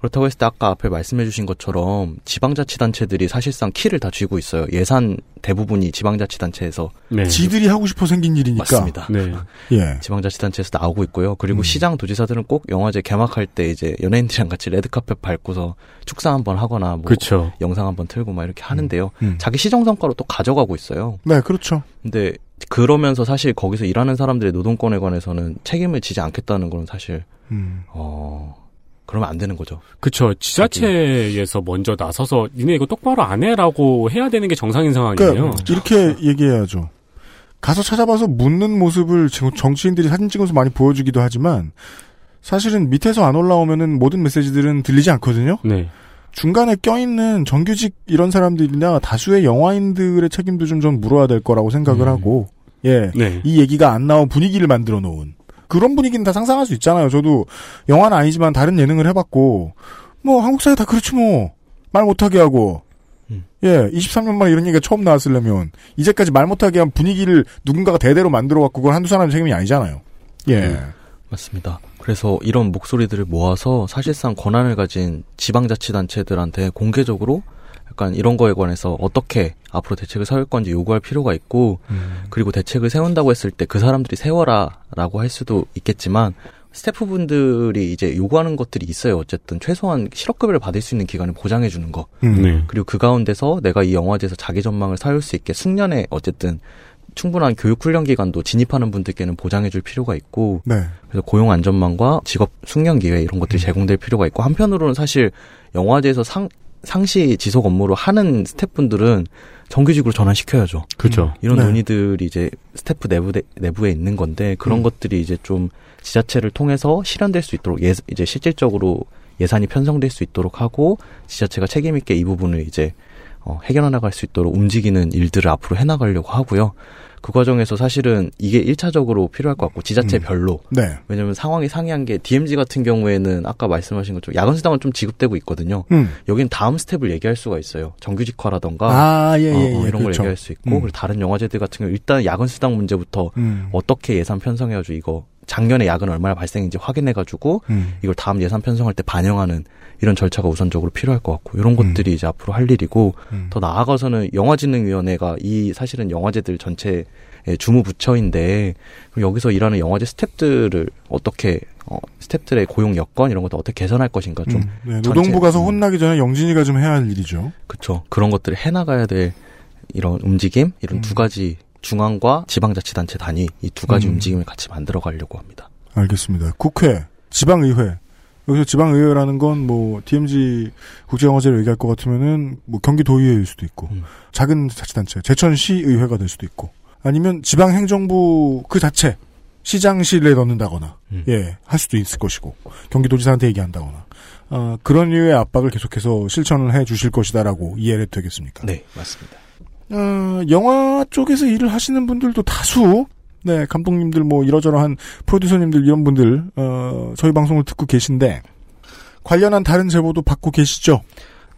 [SPEAKER 9] 그렇다고 했을 때 아까 앞에 말씀해 주신 것처럼 지방자치단체들이 사실상 키를 다 쥐고 있어요. 예산 대부분이 지방자치단체에서
[SPEAKER 3] 네.
[SPEAKER 2] 지들이 하고 싶어 생긴 일이니까.
[SPEAKER 9] 맞습니다.
[SPEAKER 3] 네.
[SPEAKER 2] 예.
[SPEAKER 9] 지방자치단체에서 나오고 있고요. 그리고 시장 도지사들은 꼭 영화제 개막할 때 이제 연예인들이랑 같이 레드카펫 밟고서 축사 한번 하거나 뭐
[SPEAKER 3] 그쵸.
[SPEAKER 9] 영상 한번 틀고 막 이렇게 하는데요.
[SPEAKER 2] 음.
[SPEAKER 9] 자기 시정 성과로 또 가져가고 있어요.
[SPEAKER 2] 네, 그렇죠.
[SPEAKER 9] 근데 그러면서 사실 거기서 일하는 사람들의 노동권에 관해서는 책임을 지지 않겠다는 건 사실
[SPEAKER 2] 음.
[SPEAKER 9] 어 그러면 안 되는 거죠.
[SPEAKER 3] 그쵸. 지자체에서 먼저 나서서 니네 이거 똑바로 안 해라고 해야 되는 게 정상인 상황이에요.
[SPEAKER 2] 그러니까 이렇게 얘기해야죠. 가서 찾아봐서 묻는 모습을 지금 정치인들이 사진 찍어서 많이 보여주기도 하지만 사실은 밑에서 안 올라오면은 모든 메시지들은 들리지 않거든요.
[SPEAKER 3] 네.
[SPEAKER 2] 중간에 껴있는 정규직 이런 사람들이나 다수의 영화인들의 책임도 좀전 물어야 될 거라고 생각을 하고 예,
[SPEAKER 3] 네.
[SPEAKER 2] 이 얘기가 안 나온 분위기를 만들어 놓은 그런 분위기는 다 상상할 수 있잖아요. 저도 영화는 아니지만 다른 예능을 해봤고 뭐 한국 사회 다 그렇지 뭐 말 못하게 하고 예, 23년 만에 이런 얘기가 처음 나왔으려면 이제까지 말 못하게 한 분위기를 누군가가 대대로 만들어 갖고 그걸 한두 사람의 책임이 아니잖아요. 예.
[SPEAKER 9] 맞습니다. 그래서 이런 목소리들을 모아서 사실상 권한을 가진 지방자치단체들한테 공개적으로 약간 이런 거에 관해서 어떻게 앞으로 대책을 세울 건지 요구할 필요가 있고 그리고 대책을 세운다고 했을 때 그 사람들이 세워라라고 할 수도 있겠지만 스태프분들이 이제 요구하는 것들이 있어요. 어쨌든 최소한 실업급여를 받을 수 있는 기간을 보장해 주는 거.
[SPEAKER 3] 음. 네.
[SPEAKER 9] 그리고 그 가운데서 내가 이 영화제에서 자기 전망을 세울 수 있게 숙련에 어쨌든 충분한 교육 훈련 기간도 진입하는 분들께는 보장해 줄 필요가 있고
[SPEAKER 2] 네.
[SPEAKER 9] 그래서 고용 안전망과 직업 숙련 기회 이런 것들이 제공될 필요가 있고 한편으로는 사실 영화제에서 상 상시 지속 업무를 하는 스태프분들은 정규직으로 전환시켜야죠.
[SPEAKER 3] 그렇죠.
[SPEAKER 9] 이런
[SPEAKER 3] 네.
[SPEAKER 9] 논의들이 이제 스태프 내부 내부에 있는 건데 그런
[SPEAKER 3] 음.
[SPEAKER 9] 것들이 이제 좀 지자체를 통해서 실현될 수 있도록 예, 이제 실질적으로 예산이 편성될 수 있도록 하고 지자체가 책임 있게 이 부분을 이제 어, 해결해 나갈 수 있도록 움직이는 일들을 앞으로 해나가려고 하고요. 그 과정에서 사실은 이게 1차적으로 필요할 것 같고 지자체별로
[SPEAKER 2] 네.
[SPEAKER 9] 왜냐면 상황이 상이한 게 DMZ 같은 경우에는 아까 말씀하신 것처럼 야근 수당은 좀 지급되고 있거든요.
[SPEAKER 2] 음.
[SPEAKER 9] 여기는 다음 스텝을 얘기할 수가 있어요. 정규직화라던가
[SPEAKER 2] 아, 예, 예,
[SPEAKER 9] 어, 어,
[SPEAKER 2] 예,
[SPEAKER 9] 이런 걸
[SPEAKER 2] 그렇죠.
[SPEAKER 9] 얘기할 수 있고
[SPEAKER 2] 음.
[SPEAKER 9] 그리고 다른 영화제들 같은 경우 일단 야근 수당 문제부터
[SPEAKER 2] 음.
[SPEAKER 9] 어떻게 예산 편성해 가지고 이거 작년에 야근 얼마나 발생인지 확인해가지고
[SPEAKER 2] 음.
[SPEAKER 9] 이걸 다음 예산 편성할 때 반영하는 이런 절차가 우선적으로 필요할 것 같고 이런
[SPEAKER 2] 음.
[SPEAKER 9] 것들이 이제 앞으로 할 일이고 더 나아가서는 영화진흥위원회가 이 사실은 영화제들 전체 의 주무 부처인데 그럼 여기서 일하는 영화제 스탭들을 어떻게 어, 스탭들의 고용 여건 이런 것도 어떻게 개선할 것인가 좀
[SPEAKER 2] 음. 네, 노동부 가서 혼나기 전에 영진이가 좀 해야 할 일이죠.
[SPEAKER 9] 그렇죠. 그런 것들을 해나가야 될 이런 움직임, 이런
[SPEAKER 2] 음.
[SPEAKER 9] 두 가지 중앙과 지방자치단체 단위 이 두 가지
[SPEAKER 2] 음.
[SPEAKER 9] 움직임을 같이 만들어 가려고 합니다.
[SPEAKER 2] 알겠습니다. 국회, 지방의회. 여기서 지방의회라는 건 뭐 DMZ 국제영화제를 얘기할 것 같으면은 뭐 경기도의회일 수도 있고
[SPEAKER 9] 음.
[SPEAKER 2] 작은 자치단체 제천시의회가 될 수도 있고 아니면 지방행정부 그 자체 시장실에 넣는다거나
[SPEAKER 9] 음.
[SPEAKER 2] 예할 수도 있을 것이고 경기도지사한테 얘기한다거나 어, 그런 류의 압박을 계속해서 실천을 해 주실 것이다라고 이해를 되겠습니까?
[SPEAKER 9] 네, 맞습니다.
[SPEAKER 2] 어, 영화 쪽에서 일을 하시는 분들도 다수, 네, 감독님들 뭐 이러저러한 프로듀서님들 이런 분들, 어, 저희 방송을 듣고 계신데, 관련한 다른 제보도 받고 계시죠?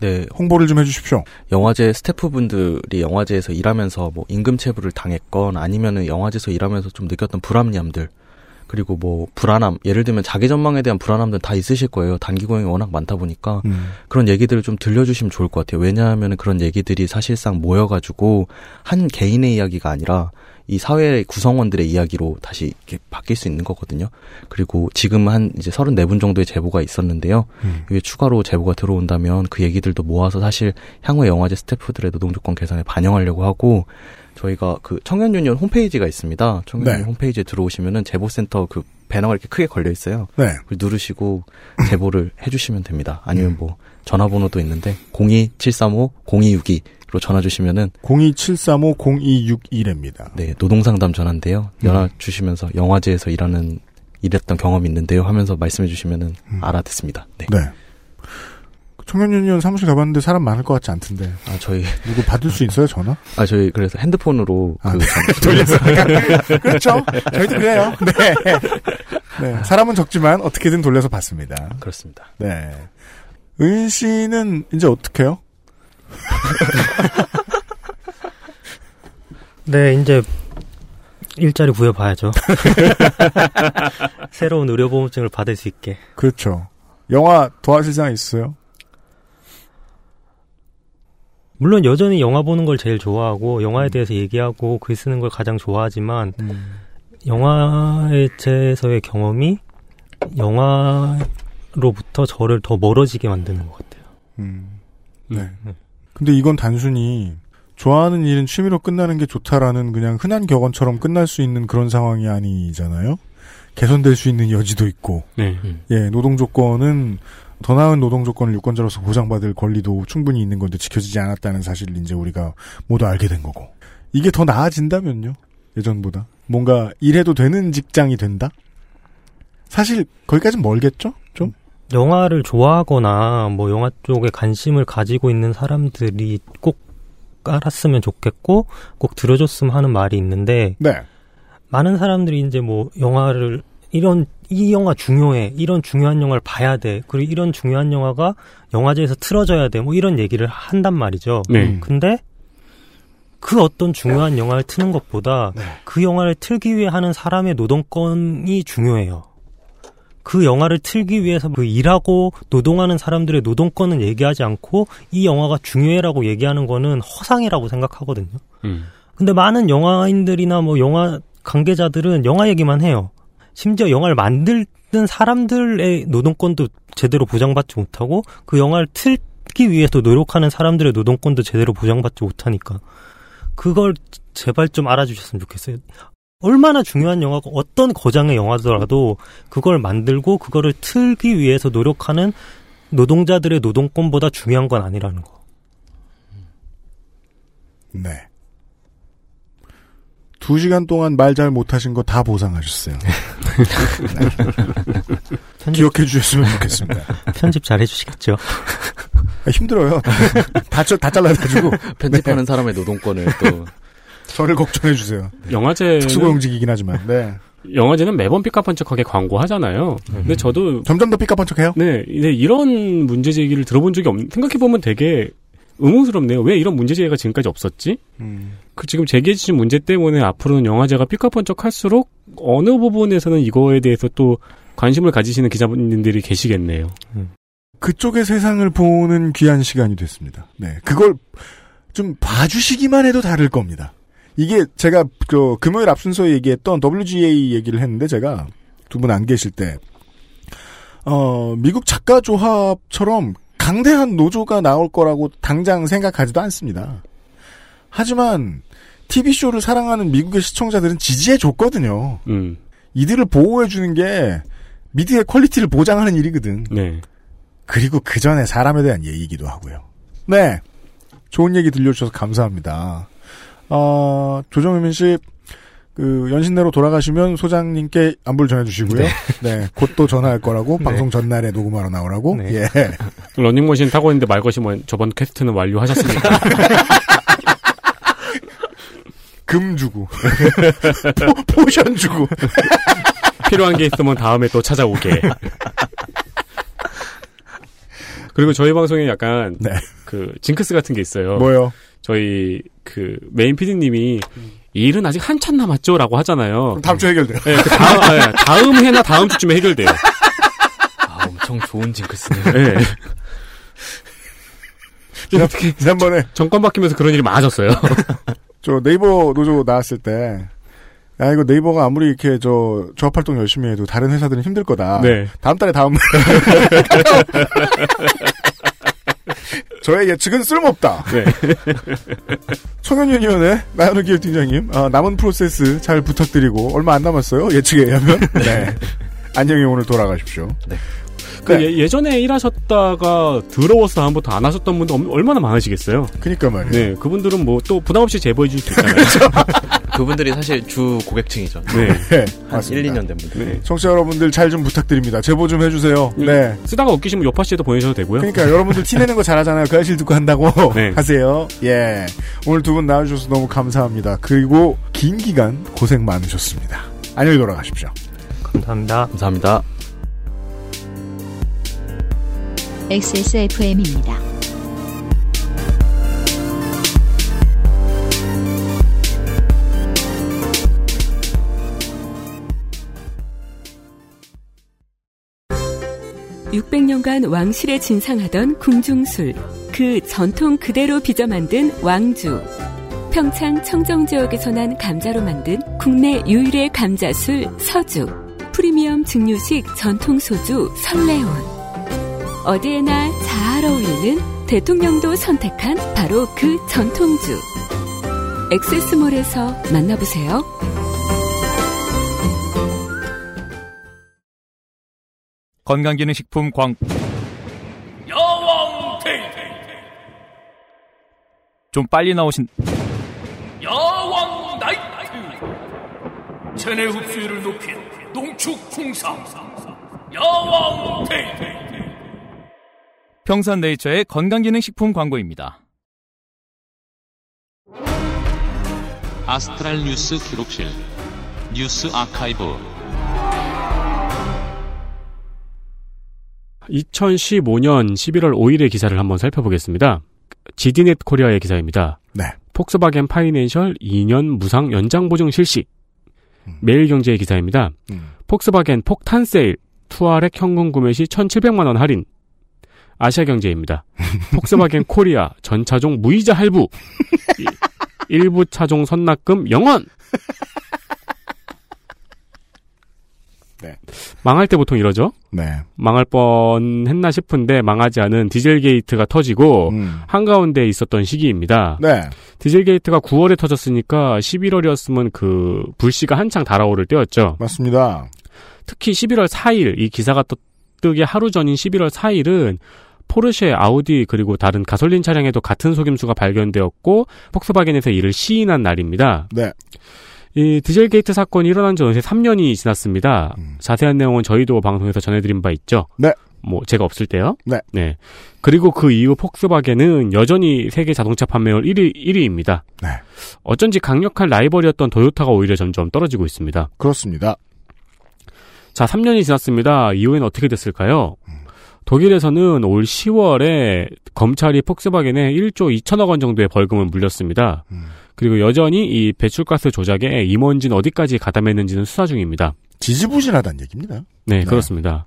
[SPEAKER 9] 네,
[SPEAKER 2] 홍보를 좀 해주십시오.
[SPEAKER 9] 영화제 스태프분들이 영화제에서 일하면서 뭐 임금 체불을 당했건 아니면은 영화제에서 일하면서 좀 느꼈던 불합리함들 그리고 뭐 불안함, 예를 들면 자기 전망에 대한 불안함들 다 있으실 거예요. 단기 고용이 워낙 많다 보니까
[SPEAKER 2] 음.
[SPEAKER 9] 그런 얘기들을 좀 들려주시면 좋을 것 같아요. 왜냐하면 그런 얘기들이 사실상 모여가지고 한 개인의 이야기가 아니라 이 사회 구성원들의 이야기로 다시 이렇게 바뀔 수 있는 거거든요. 그리고 지금 한 이제 34분 정도의 제보가 있었는데요.
[SPEAKER 2] 음.
[SPEAKER 9] 이게 추가로 제보가 들어온다면 그 얘기들도 모아서 사실 향후 영화제 스태프들의 노동조건 개선에 반영하려고 하고 저희가 그 청년 유니언 홈페이지가 있습니다. 청년 유니언
[SPEAKER 2] 네.
[SPEAKER 9] 홈페이지에 들어오시면은 제보센터 그 배너가 이렇게 크게 걸려 있어요.
[SPEAKER 2] 네.
[SPEAKER 9] 그걸 누르시고 제보를 해주시면 됩니다. 아니면 뭐 전화번호도 있는데 02735-0262로 전화 주시면은
[SPEAKER 2] 02735-0261입니다.
[SPEAKER 9] 네 노동상담 전화인데요.
[SPEAKER 2] 음.
[SPEAKER 9] 전화 주시면서 영화제에서 일하는 일했던 경험이 있는데요 하면서 말씀해 주시면은 알아듣습니다. 네.
[SPEAKER 2] 네. 청년유니언 사무실 가봤는데 사람 많을 것 같지 않던데.
[SPEAKER 9] 아 저희
[SPEAKER 2] 누구 받을 수 있어요 전화?
[SPEAKER 9] 아 저희 그래서 핸드폰으로
[SPEAKER 2] 아,
[SPEAKER 9] 그
[SPEAKER 2] 네. 돌려서 그렇죠. 저희도 그래요. 네. 네. 사람은 적지만 어떻게든 돌려서 받습니다.
[SPEAKER 9] 그렇습니다.
[SPEAKER 2] 네. 은 씨는 이제 어떻게 해요?
[SPEAKER 10] 네, 이제 일자리 구해봐야죠. 새로운 의료보험증을 받을 수 있게.
[SPEAKER 2] 그렇죠. 영화 생각 있어요?
[SPEAKER 10] 물론 여전히 영화 보는 걸 제일 좋아하고 영화에 대해서 얘기하고 글 쓰는 걸 가장 좋아하지만 영화에서의 경험이 영화로부터 저를 더 멀어지게 만드는 것 같아요.
[SPEAKER 2] 음. 네. 근데 이건 단순히 좋아하는 일은 취미로 끝나는 게 좋다라는 그냥 흔한 격언처럼 끝날 수 있는 그런 상황이 아니잖아요. 개선될 수 있는 여지도 있고,
[SPEAKER 3] 네.
[SPEAKER 2] 예, 노동 조건은 더 나은 노동 조건을 유권자로서 보장받을 권리도 충분히 있는 건데 지켜지지 않았다는 사실을 이제 우리가 모두 알게 된 거고. 이게 더 나아진다면요. 예전보다. 뭔가 일해도 되는 직장이 된다? 사실 거기까진 멀겠죠? 좀?
[SPEAKER 10] 영화를 좋아하거나 뭐 영화 쪽에 관심을 가지고 있는 사람들이 꼭 알았으면 좋겠고 꼭 들어줬으면 하는 말이 있는데
[SPEAKER 2] 네.
[SPEAKER 10] 많은 사람들이 이제 뭐 영화를 이런 이 영화 중요해 이런 중요한 영화를 봐야 돼 그리고 이런 중요한 영화가 영화제에서 틀어져야 돼 뭐 이런 얘기를 한단 말이죠.
[SPEAKER 3] 네.
[SPEAKER 10] 근데 그 어떤 중요한 영화를 트는 것보다
[SPEAKER 2] 네.
[SPEAKER 10] 그 영화를 틀기 위해 하는 사람의 노동권이 중요해요. 그 영화를 틀기 위해서 그 일하고 노동하는 사람들의 노동권은 얘기하지 않고 이 영화가 중요해라고 얘기하는 거는 허상이라고 생각하거든요.
[SPEAKER 3] 음.
[SPEAKER 10] 근데 많은 영화인들이나 뭐 영화 관계자들은 영화 얘기만 해요. 심지어 영화를 만드는 사람들의 노동권도 제대로 보장받지 못하고 그 영화를 틀기 위해서 노력하는 사람들의 노동권도 제대로 보장받지 못하니까 그걸 제발 좀 알아주셨으면 좋겠어요. 얼마나 중요한 영화가 어떤 거장의 영화더라도 그걸 만들고 그거를 틀기 위해서 노력하는 노동자들의 노동권보다 중요한 건 아니라는 거.
[SPEAKER 2] 네. 두 시간 동안 말 잘 못하신 거 다 보상하셨어요. 네. 기억해 주셨으면 좋겠습니다.
[SPEAKER 10] 편집 잘 해주시겠죠?
[SPEAKER 2] 아, 힘들어요. 다, 짜- 다 잘라가지고.
[SPEAKER 9] 편집하는 사람의 노동권을 또
[SPEAKER 2] 저를 걱정해 주세요.
[SPEAKER 3] 영화제는
[SPEAKER 2] 특수고용직이긴 하지만. 네.
[SPEAKER 3] 영화제는 매번 삐까뻔쩍하게 광고하잖아요. 근데 저도
[SPEAKER 2] 점점 더 삐까뻔쩍해요.
[SPEAKER 3] 네, 근데 이런 문제 제기를 들어본 적이 없. 생각해 보면 되게 의문스럽네요. 왜 이런 문제 제기가 지금까지 없었지?
[SPEAKER 2] 음.
[SPEAKER 3] 그 지금 제기해 주신 문제 때문에 앞으로는 영화제가 삐까뻔쩍할수록 어느 부분에서는 이거에 대해서 또 관심을 가지시는 기자분들이 계시겠네요.
[SPEAKER 2] 그쪽의 세상을 보는 귀한 시간이 됐습니다. 네. 그걸 좀 봐주시기만 해도 다를 겁니다. 이게 제가 그 금요일 앞순서에 얘기했던 WGA 얘기를 했는데 제가 두 분 안 계실 때, 어, 미국 작가 조합처럼 강대한 노조가 나올 거라고 당장 생각하지도 않습니다. 하지만 TV쇼를 사랑하는 미국의 시청자들은 지지해 줬거든요.
[SPEAKER 3] 음,
[SPEAKER 2] 이들을 보호해 주는 게 미디어의 퀄리티를 보장하는 일이거든.
[SPEAKER 3] 네.
[SPEAKER 2] 그리고 그 전에 사람에 대한 예의이기도 하고요. 네. 좋은 얘기 들려주셔서 감사합니다. 어, 조정민 씨, 그, 연신내로 돌아가시면 소장님께 안부를 전해주시고요. 네. 곧또 전화할 거라고,
[SPEAKER 3] 네.
[SPEAKER 2] 방송 전날에 녹음하러 나오라고. 예.
[SPEAKER 3] 러닝머신 타고 있는데 말 거시면 저번 퀘스트는 완료하셨습니까?
[SPEAKER 2] 금 주고. 포, 포션 주고.
[SPEAKER 3] 필요한 게 있으면 다음에 또 찾아오게. 그리고 저희 방송에 약간 그 징크스 같은 게 있어요.
[SPEAKER 2] 뭐요?
[SPEAKER 3] 저희 그 메인 PD님이 이 일은 아직 한참 남았죠라고 하잖아요.
[SPEAKER 2] 다음 주 해결돼요.
[SPEAKER 3] 네, 그 다음, 네, 다음 해나 다음 주쯤에 해결돼요.
[SPEAKER 9] 아, 엄청 좋은 징크스네요.
[SPEAKER 3] 네.
[SPEAKER 2] 어떻게 지난번에
[SPEAKER 3] 정권 바뀌면서 그런 일이 많아졌어요.
[SPEAKER 2] 저 네이버 노조 나왔을 때, 야, 이거 네이버가 아무리 이렇게 저, 조합 활동 열심히 해도 다른 회사들은 힘들 거다.
[SPEAKER 3] 네.
[SPEAKER 2] 다음 달에 다음. 저의 예측은 쓸모없다.
[SPEAKER 3] 네.
[SPEAKER 2] 청년유니언의 나연우 기획팀장님, 아, 남은 프로세스 잘 부탁드리고, 얼마 안 남았어요. 예측에 의하면. 네. 안녕히 오늘 돌아가십시오.
[SPEAKER 9] 네.
[SPEAKER 3] 그 예, 전에 일하셨다가 더러워서 다음부터 안 하셨던 분들 엄- 얼마나 많으시겠어요?
[SPEAKER 2] 그니까 말이에요.
[SPEAKER 3] 네, 그분들은 뭐 또 부담 없이 제보해 주실 수 있잖아요.
[SPEAKER 9] 그분들이 사실 주 고객층이죠.
[SPEAKER 3] 네.
[SPEAKER 2] 네,
[SPEAKER 9] 한
[SPEAKER 2] 맞습니다.
[SPEAKER 9] 1, 2년 된 분들.
[SPEAKER 3] 네.
[SPEAKER 2] 청취자 여러분들 잘 좀 부탁드립니다. 제보 좀 해주세요. 네.
[SPEAKER 3] 쓰다가 웃기시면 요파 씨에도 보내셔도 되고요.
[SPEAKER 2] 그러니까 여러분들 티내는 거 잘하잖아요. 그 아실 듣고 한다고
[SPEAKER 3] 네.
[SPEAKER 2] 하세요. 예. 오늘 두 분 나와주셔서 너무 감사합니다. 그리고 긴 기간 고생 많으셨습니다. 안녕히 돌아가십시오.
[SPEAKER 10] 감사합니다.
[SPEAKER 9] 감사합니다.
[SPEAKER 1] XSFM입니다.
[SPEAKER 12] 600년간 왕실에 진상하던 궁중술, 그 전통 그대로 빚어 만든 왕주. 평창 청정 지역에서 난 감자로 만든 국내 유일의 감자술 서주. 프리미엄 증류식 전통 소주 설레온. 어디에나 잘 어울리는 대통령도 선택한 바로 그 전통주. XS몰에서 만나보세요.
[SPEAKER 13] 건강기능식품 광
[SPEAKER 8] 야왕 데이
[SPEAKER 13] 좀 빨리 나오신
[SPEAKER 8] 야왕 나이트! 체내 흡수율을 높인 농축 풍상 야왕 데이
[SPEAKER 13] 평산네이처의 건강기능식품 광고입니다.
[SPEAKER 14] 아스트랄 뉴스 기록실 뉴스 아카이브
[SPEAKER 3] 2015년 11월 5일의 기사를 한번 살펴보겠습니다. 지디넷 코리아의 기사입니다.
[SPEAKER 2] 네.
[SPEAKER 3] 폭스바겐 파이낸셜 2년 무상 연장 보증 실시. 매일경제의 기사입니다. 폭스바겐 폭탄 세일 투아렉 현금 구매 시 1,700만 원 할인. 아시아경제입니다. 폭스바겐 코리아 전 차종 무이자 할부. 이- 일부 차종 선납금 0원.
[SPEAKER 2] 네.
[SPEAKER 3] 망할 때 보통 이러죠?
[SPEAKER 2] 네.
[SPEAKER 3] 망할 뻔 했나 싶은데 망하지 않은 디젤 게이트가 터지고 한가운데 있었던 시기입니다.
[SPEAKER 2] 음. 네.
[SPEAKER 3] 디젤 게이트가 9월에 터졌으니까 11월이었으면 그 불씨가 한창 달아오를 때였죠.
[SPEAKER 2] 맞습니다.
[SPEAKER 3] 특히 11월 4일 이 기사가 또 뜨기 하루 전인 11월 4일은 포르쉐, 아우디 그리고 다른 가솔린 차량에도 같은 속임수가 발견되었고 폭스바겐에서 이를 시인한 날입니다.
[SPEAKER 2] 네.
[SPEAKER 3] 이 디젤 게이트 사건이 일어난 지 어느새 3년이 지났습니다. 자세한 내용은 저희도 방송에서 전해드린 바 있죠.
[SPEAKER 2] 네.
[SPEAKER 3] 뭐 제가 없을 때요.
[SPEAKER 2] 네.
[SPEAKER 3] 그리고 그 이후 폭스바겐은 여전히 세계 자동차 판매율 1위 1위입니다.
[SPEAKER 2] 네.
[SPEAKER 3] 어쩐지 강력한 라이벌이었던 도요타가 오히려 점점 떨어지고 있습니다.
[SPEAKER 2] 그렇습니다.
[SPEAKER 3] 자, 3년이 지났습니다. 이후에는 어떻게 됐을까요? 독일에서는 올 10월에 검찰이 폭스바겐에 1조 2천억 원 정도의 벌금을 물렸습니다. 그리고 여전히 이 배출가스 조작에 임원진 어디까지 가담했는지는 수사 중입니다.
[SPEAKER 2] 지지부진하다는 얘기입니다.
[SPEAKER 3] 네, 그렇습니다.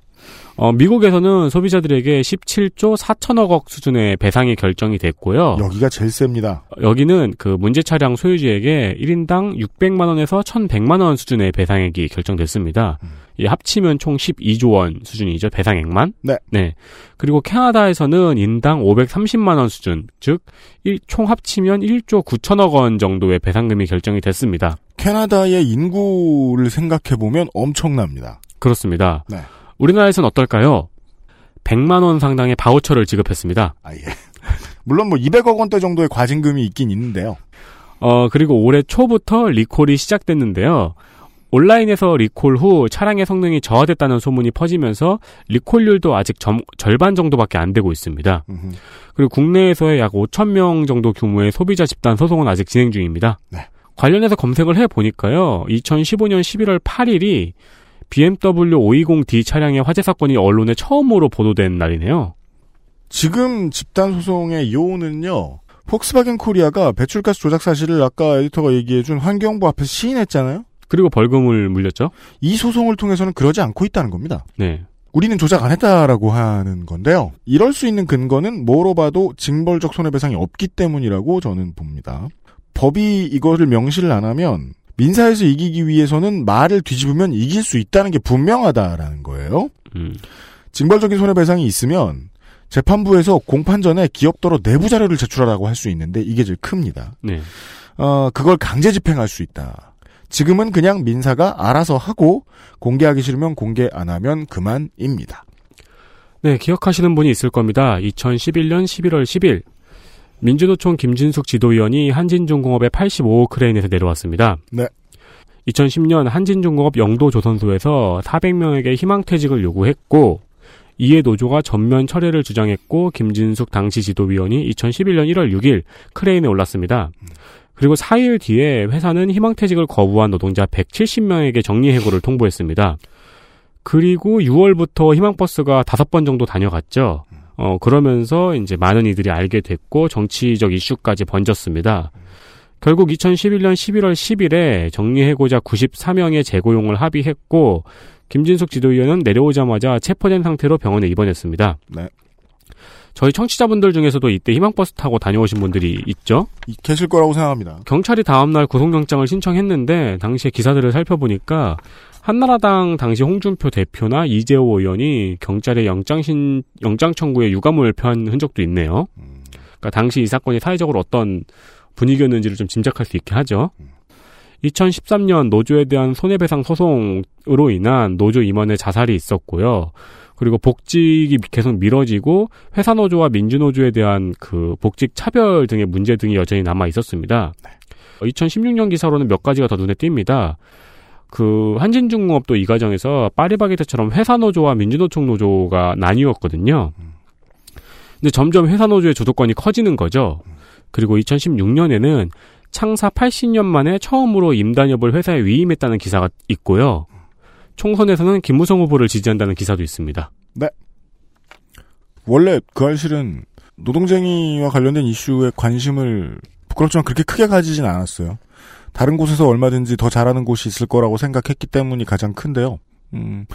[SPEAKER 3] 어, 미국에서는 소비자들에게 17조 4천억억 수준의 배상이 결정이 됐고요.
[SPEAKER 2] 여기가 제일 셉니다.
[SPEAKER 3] 여기는 그 문제 차량 소유주에게 1인당 600만 원에서 1,100만 원 수준의 배상액이 결정됐습니다. 이 합치면 총 12조 원 수준이죠. 배상액만.
[SPEAKER 2] 네.
[SPEAKER 3] 그리고 캐나다에서는 인당 530만 원 수준, 즉 일- 총 합치면 1조 9천억 원 정도의 배상금이 결정이 됐습니다.
[SPEAKER 2] 캐나다의 인구를 생각해 보면 엄청납니다.
[SPEAKER 3] 그렇습니다.
[SPEAKER 2] 네.
[SPEAKER 3] 우리나라에서는 어떨까요? 100만 원 상당의 바우처를 지급했습니다.
[SPEAKER 2] 아, 예. 물론 뭐 200억 원대 정도의 과징금이 있긴 있는데요.
[SPEAKER 3] 어, 그리고 올해 초부터 리콜이 시작됐는데요. 온라인에서 리콜 후 차량의 성능이 저하됐다는 소문이 퍼지면서 리콜률도 아직 점- 절반 정도밖에 안 되고 있습니다. 그리고 국내에서의 약 5천 명 정도 규모의 소비자 집단 소송은 아직 진행 중입니다. 관련해서 검색을 해 보니까요. 2015년 11월 8일이 BMW 520D 차량의 화재 사건이 언론에 처음으로 보도된 날이네요.
[SPEAKER 2] 지금 집단 소송의 요는요. 폭스바겐 코리아가 배출가스 조작 사실을 아까 에디터가 얘기해준 환경부 앞에서 시인했잖아요.
[SPEAKER 3] 그리고 벌금을 물렸죠.
[SPEAKER 2] 이 소송을 통해서는 그러지 않고 있다는 겁니다.
[SPEAKER 3] 네.
[SPEAKER 2] 우리는 조작 안 했다라고 하는 건데요. 이럴 수 있는 근거는 뭐로 봐도 징벌적 손해배상이 없기 때문이라고 저는 봅니다. 법이 이거를 명시를 안 하면 민사에서 이기기 위해서는 말을 뒤집으면 이길 수 있다는 게 분명하다라는 거예요.
[SPEAKER 3] 음.
[SPEAKER 2] 징벌적인 손해배상이 있으면 재판부에서 공판 전에 기업도로 내부 자료를 제출하라고 할 수 있는데 이게 제일 큽니다.
[SPEAKER 3] 네.
[SPEAKER 2] 어, 그걸 강제 집행할 수 있다. 지금은 그냥 민사가 알아서 하고 공개하기 싫으면 공개 안 하면 그만입니다.
[SPEAKER 3] 네, 기억하시는 분이 있을 겁니다. 2011년 11월 10일 민주노총 김진숙 지도위원이 한진중공업의 85호 크레인에서 내려왔습니다.
[SPEAKER 2] 네.
[SPEAKER 3] 2010년 한진중공업 영도조선소에서 400명에게 희망퇴직을 요구했고 이에 노조가 전면 철회를 주장했고 김진숙 당시 지도위원이 2011년 1월 6일 크레인에 올랐습니다. 그리고 4일 뒤에 회사는 희망퇴직을 거부한 노동자 170명에게 정리해고를 통보했습니다. 그리고 6월부터 희망버스가 5번 정도 다녀갔죠. 어, 그러면서 이제 많은 이들이 알게 됐고 정치적 이슈까지 번졌습니다. 결국 2011년 11월 10일에 정리해고자 94명의 재고용을 합의했고 김진숙 지도위원은 내려오자마자 체포된 상태로 병원에 입원했습니다.
[SPEAKER 2] 네.
[SPEAKER 3] 저희 청취자분들 중에서도 이때 희망버스 타고 다녀오신 분들이 있죠?
[SPEAKER 2] 계실 거라고 생각합니다.
[SPEAKER 3] 경찰이 다음날 구속영장을 신청했는데 당시에 기사들을 살펴보니까 한나라당 당시 홍준표 대표나 이재호 의원이 경찰에 영장 신 영장 청구에 유감을 표한 흔적도 있네요. 그러니까 당시 이 사건이 사회적으로 어떤 분위기였는지를 좀 짐작할 수 있게 하죠. 2013년 노조에 대한 손해배상 소송으로 인한 노조 임원의 자살이 있었고요. 그리고 복직이 계속 미뤄지고 회사 노조와 민주 노조에 대한 그 복직 차별 등의 문제 등이 여전히 남아 있었습니다. 2016년 기사로는 몇 가지가 더 눈에 띕니다. 그 한진중공업도 이 과정에서 파리바게트처럼 회사 노조와 민주노총 노조가 나뉘었거든요. 근데 점점 회사 노조의 주도권이 커지는 거죠. 그리고 2016년에는 창사 80년 만에 처음으로 임단협을 회사에 위임했다는 기사가 있고요. 총선에서는 김무성 후보를 지지한다는 기사도 있습니다.
[SPEAKER 2] 네. 원래 그 알실은 노동쟁이와 관련된 이슈에 관심을 부끄럽지만 그렇게 크게 가지진 않았어요. 다른 곳에서 얼마든지 더 잘하는 곳이 있을 거라고 생각했기 때문이 가장 큰데요. 음,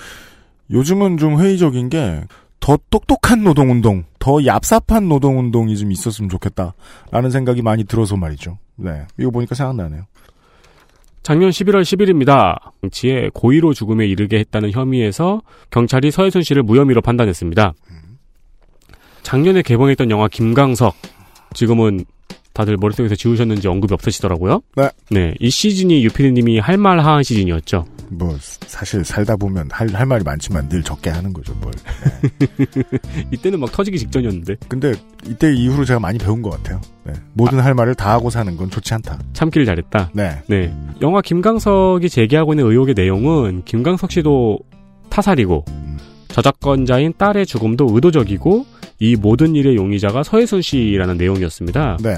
[SPEAKER 2] 요즘은 좀 회의적인 게 더 똑똑한 노동운동, 더 얍삽한 노동운동이 좀 있었으면 좋겠다라는 생각이 많이 들어서 말이죠. 네, 이거 보니까 생각나네요.
[SPEAKER 3] 작년 11월 10일입니다. 정치에 고의로 죽음에 이르게 했다는 혐의에서 경찰이 서혜순 씨를 무혐의로 판단했습니다. 작년에 개봉했던 영화 김강석 지금은 다들 머릿속에서 지우셨는지 언급이 없으시더라고요.
[SPEAKER 2] 네.
[SPEAKER 3] 네, 이 시즌이 유피디님이 할 말 하한 시즌이었죠.
[SPEAKER 2] 뭐 사실 살다 보면 할, 할 말이 많지만 늘 적게 하는 거죠. 뭘.
[SPEAKER 3] 이때는 막 터지기 직전이었는데.
[SPEAKER 2] 근데 이때 이후로 제가 많이 배운 것 같아요. 네. 모든 할 말을 다 하고 사는 건 좋지 않다.
[SPEAKER 3] 참기를 잘했다.
[SPEAKER 2] 네.
[SPEAKER 3] 네. 영화 김강석이 제기하고 있는 의혹의 내용은 김강석 씨도 타살이고 저작권자인 딸의 죽음도 의도적이고 이 모든 일의 용의자가 서혜순 씨라는 내용이었습니다.
[SPEAKER 2] 네.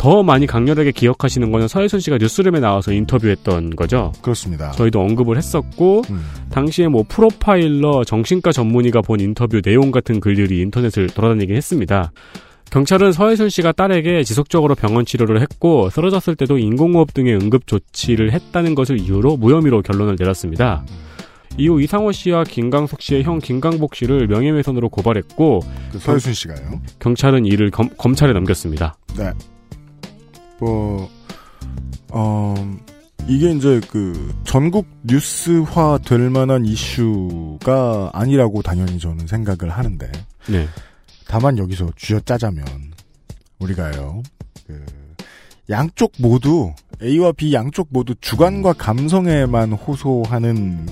[SPEAKER 3] 더 많이 강렬하게 기억하시는 거는 서혜순 씨가 뉴스룸에 나와서 인터뷰했던 거죠.
[SPEAKER 2] 그렇습니다.
[SPEAKER 3] 저희도 언급을 했었고
[SPEAKER 2] 음.
[SPEAKER 3] 당시에 뭐 프로파일러 정신과 전문의가 본 인터뷰 내용 같은 글들이 인터넷을 돌아다니긴 했습니다. 경찰은 서혜순 씨가 딸에게 지속적으로 병원 치료를 했고 쓰러졌을 때도 인공호흡 등의 응급 조치를 했다는 것을 이유로 무혐의로 결론을 내렸습니다. 이후 이상호 씨와 김강석 씨의 형 김강복 씨를 명예훼손으로 고발했고
[SPEAKER 2] 그 서혜순 씨가요.
[SPEAKER 3] 경찰은 이를 검, 검찰에 넘겼습니다.
[SPEAKER 2] 네. 뭐, 어, 이게 이제 그 전국 뉴스화 될 만한 이슈가 아니라고 당연히 저는 생각을 하는데.
[SPEAKER 3] 네.
[SPEAKER 2] 다만 여기서 쥐어짜자면 우리가요. 그 양쪽 모두 A와 B 양쪽 모두 주관과 감성에만 호소하는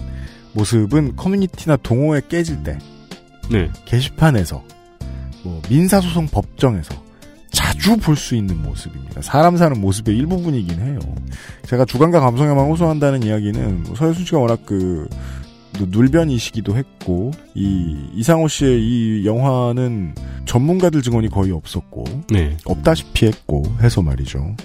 [SPEAKER 2] 모습은 커뮤니티나 동호회 깨질 때
[SPEAKER 3] 네.
[SPEAKER 2] 게시판에서 뭐 민사소송 법정에서 자주 볼 수 있는 모습입니다. 사람 사는 모습의 일부분이긴 해요. 제가 주관과 감성에만 호소한다는 이야기는 뭐 서혜순 씨가 워낙 그 눌변이시기도 했고 이 이상호 씨의 이 영화는 전문가들 증언이 거의 없었고
[SPEAKER 3] 네.
[SPEAKER 2] 없다시피 했고 해서 말이죠.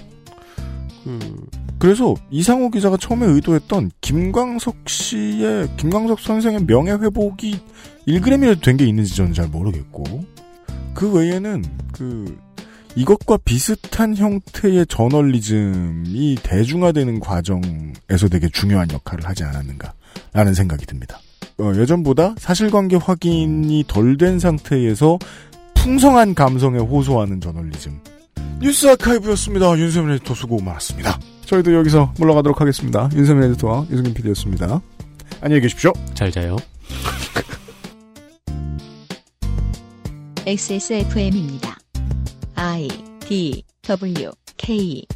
[SPEAKER 2] 그 그래서 이상호 기자가 처음에 의도했던 김광석 씨의 김광석 선생의 명예 회복이 1g이라도 된 게 있는지 저는 잘 모르겠고 그 외에는 그 이것과 비슷한 형태의 저널리즘이 대중화되는 과정에서 되게 중요한 역할을 하지 않았는가라는 생각이 듭니다. 어, 예전보다 사실관계 확인이 덜 된 상태에서 풍성한 감성에 호소하는 저널리즘. 뉴스 아카이브였습니다. 윤세민 에디터 수고 많았습니다. 저희도 여기서 물러가도록 하겠습니다. 윤세민 에디터와 유승균 PD였습니다. 안녕히 계십시오.
[SPEAKER 3] 잘 자요.
[SPEAKER 1] XSFM입니다. I D W K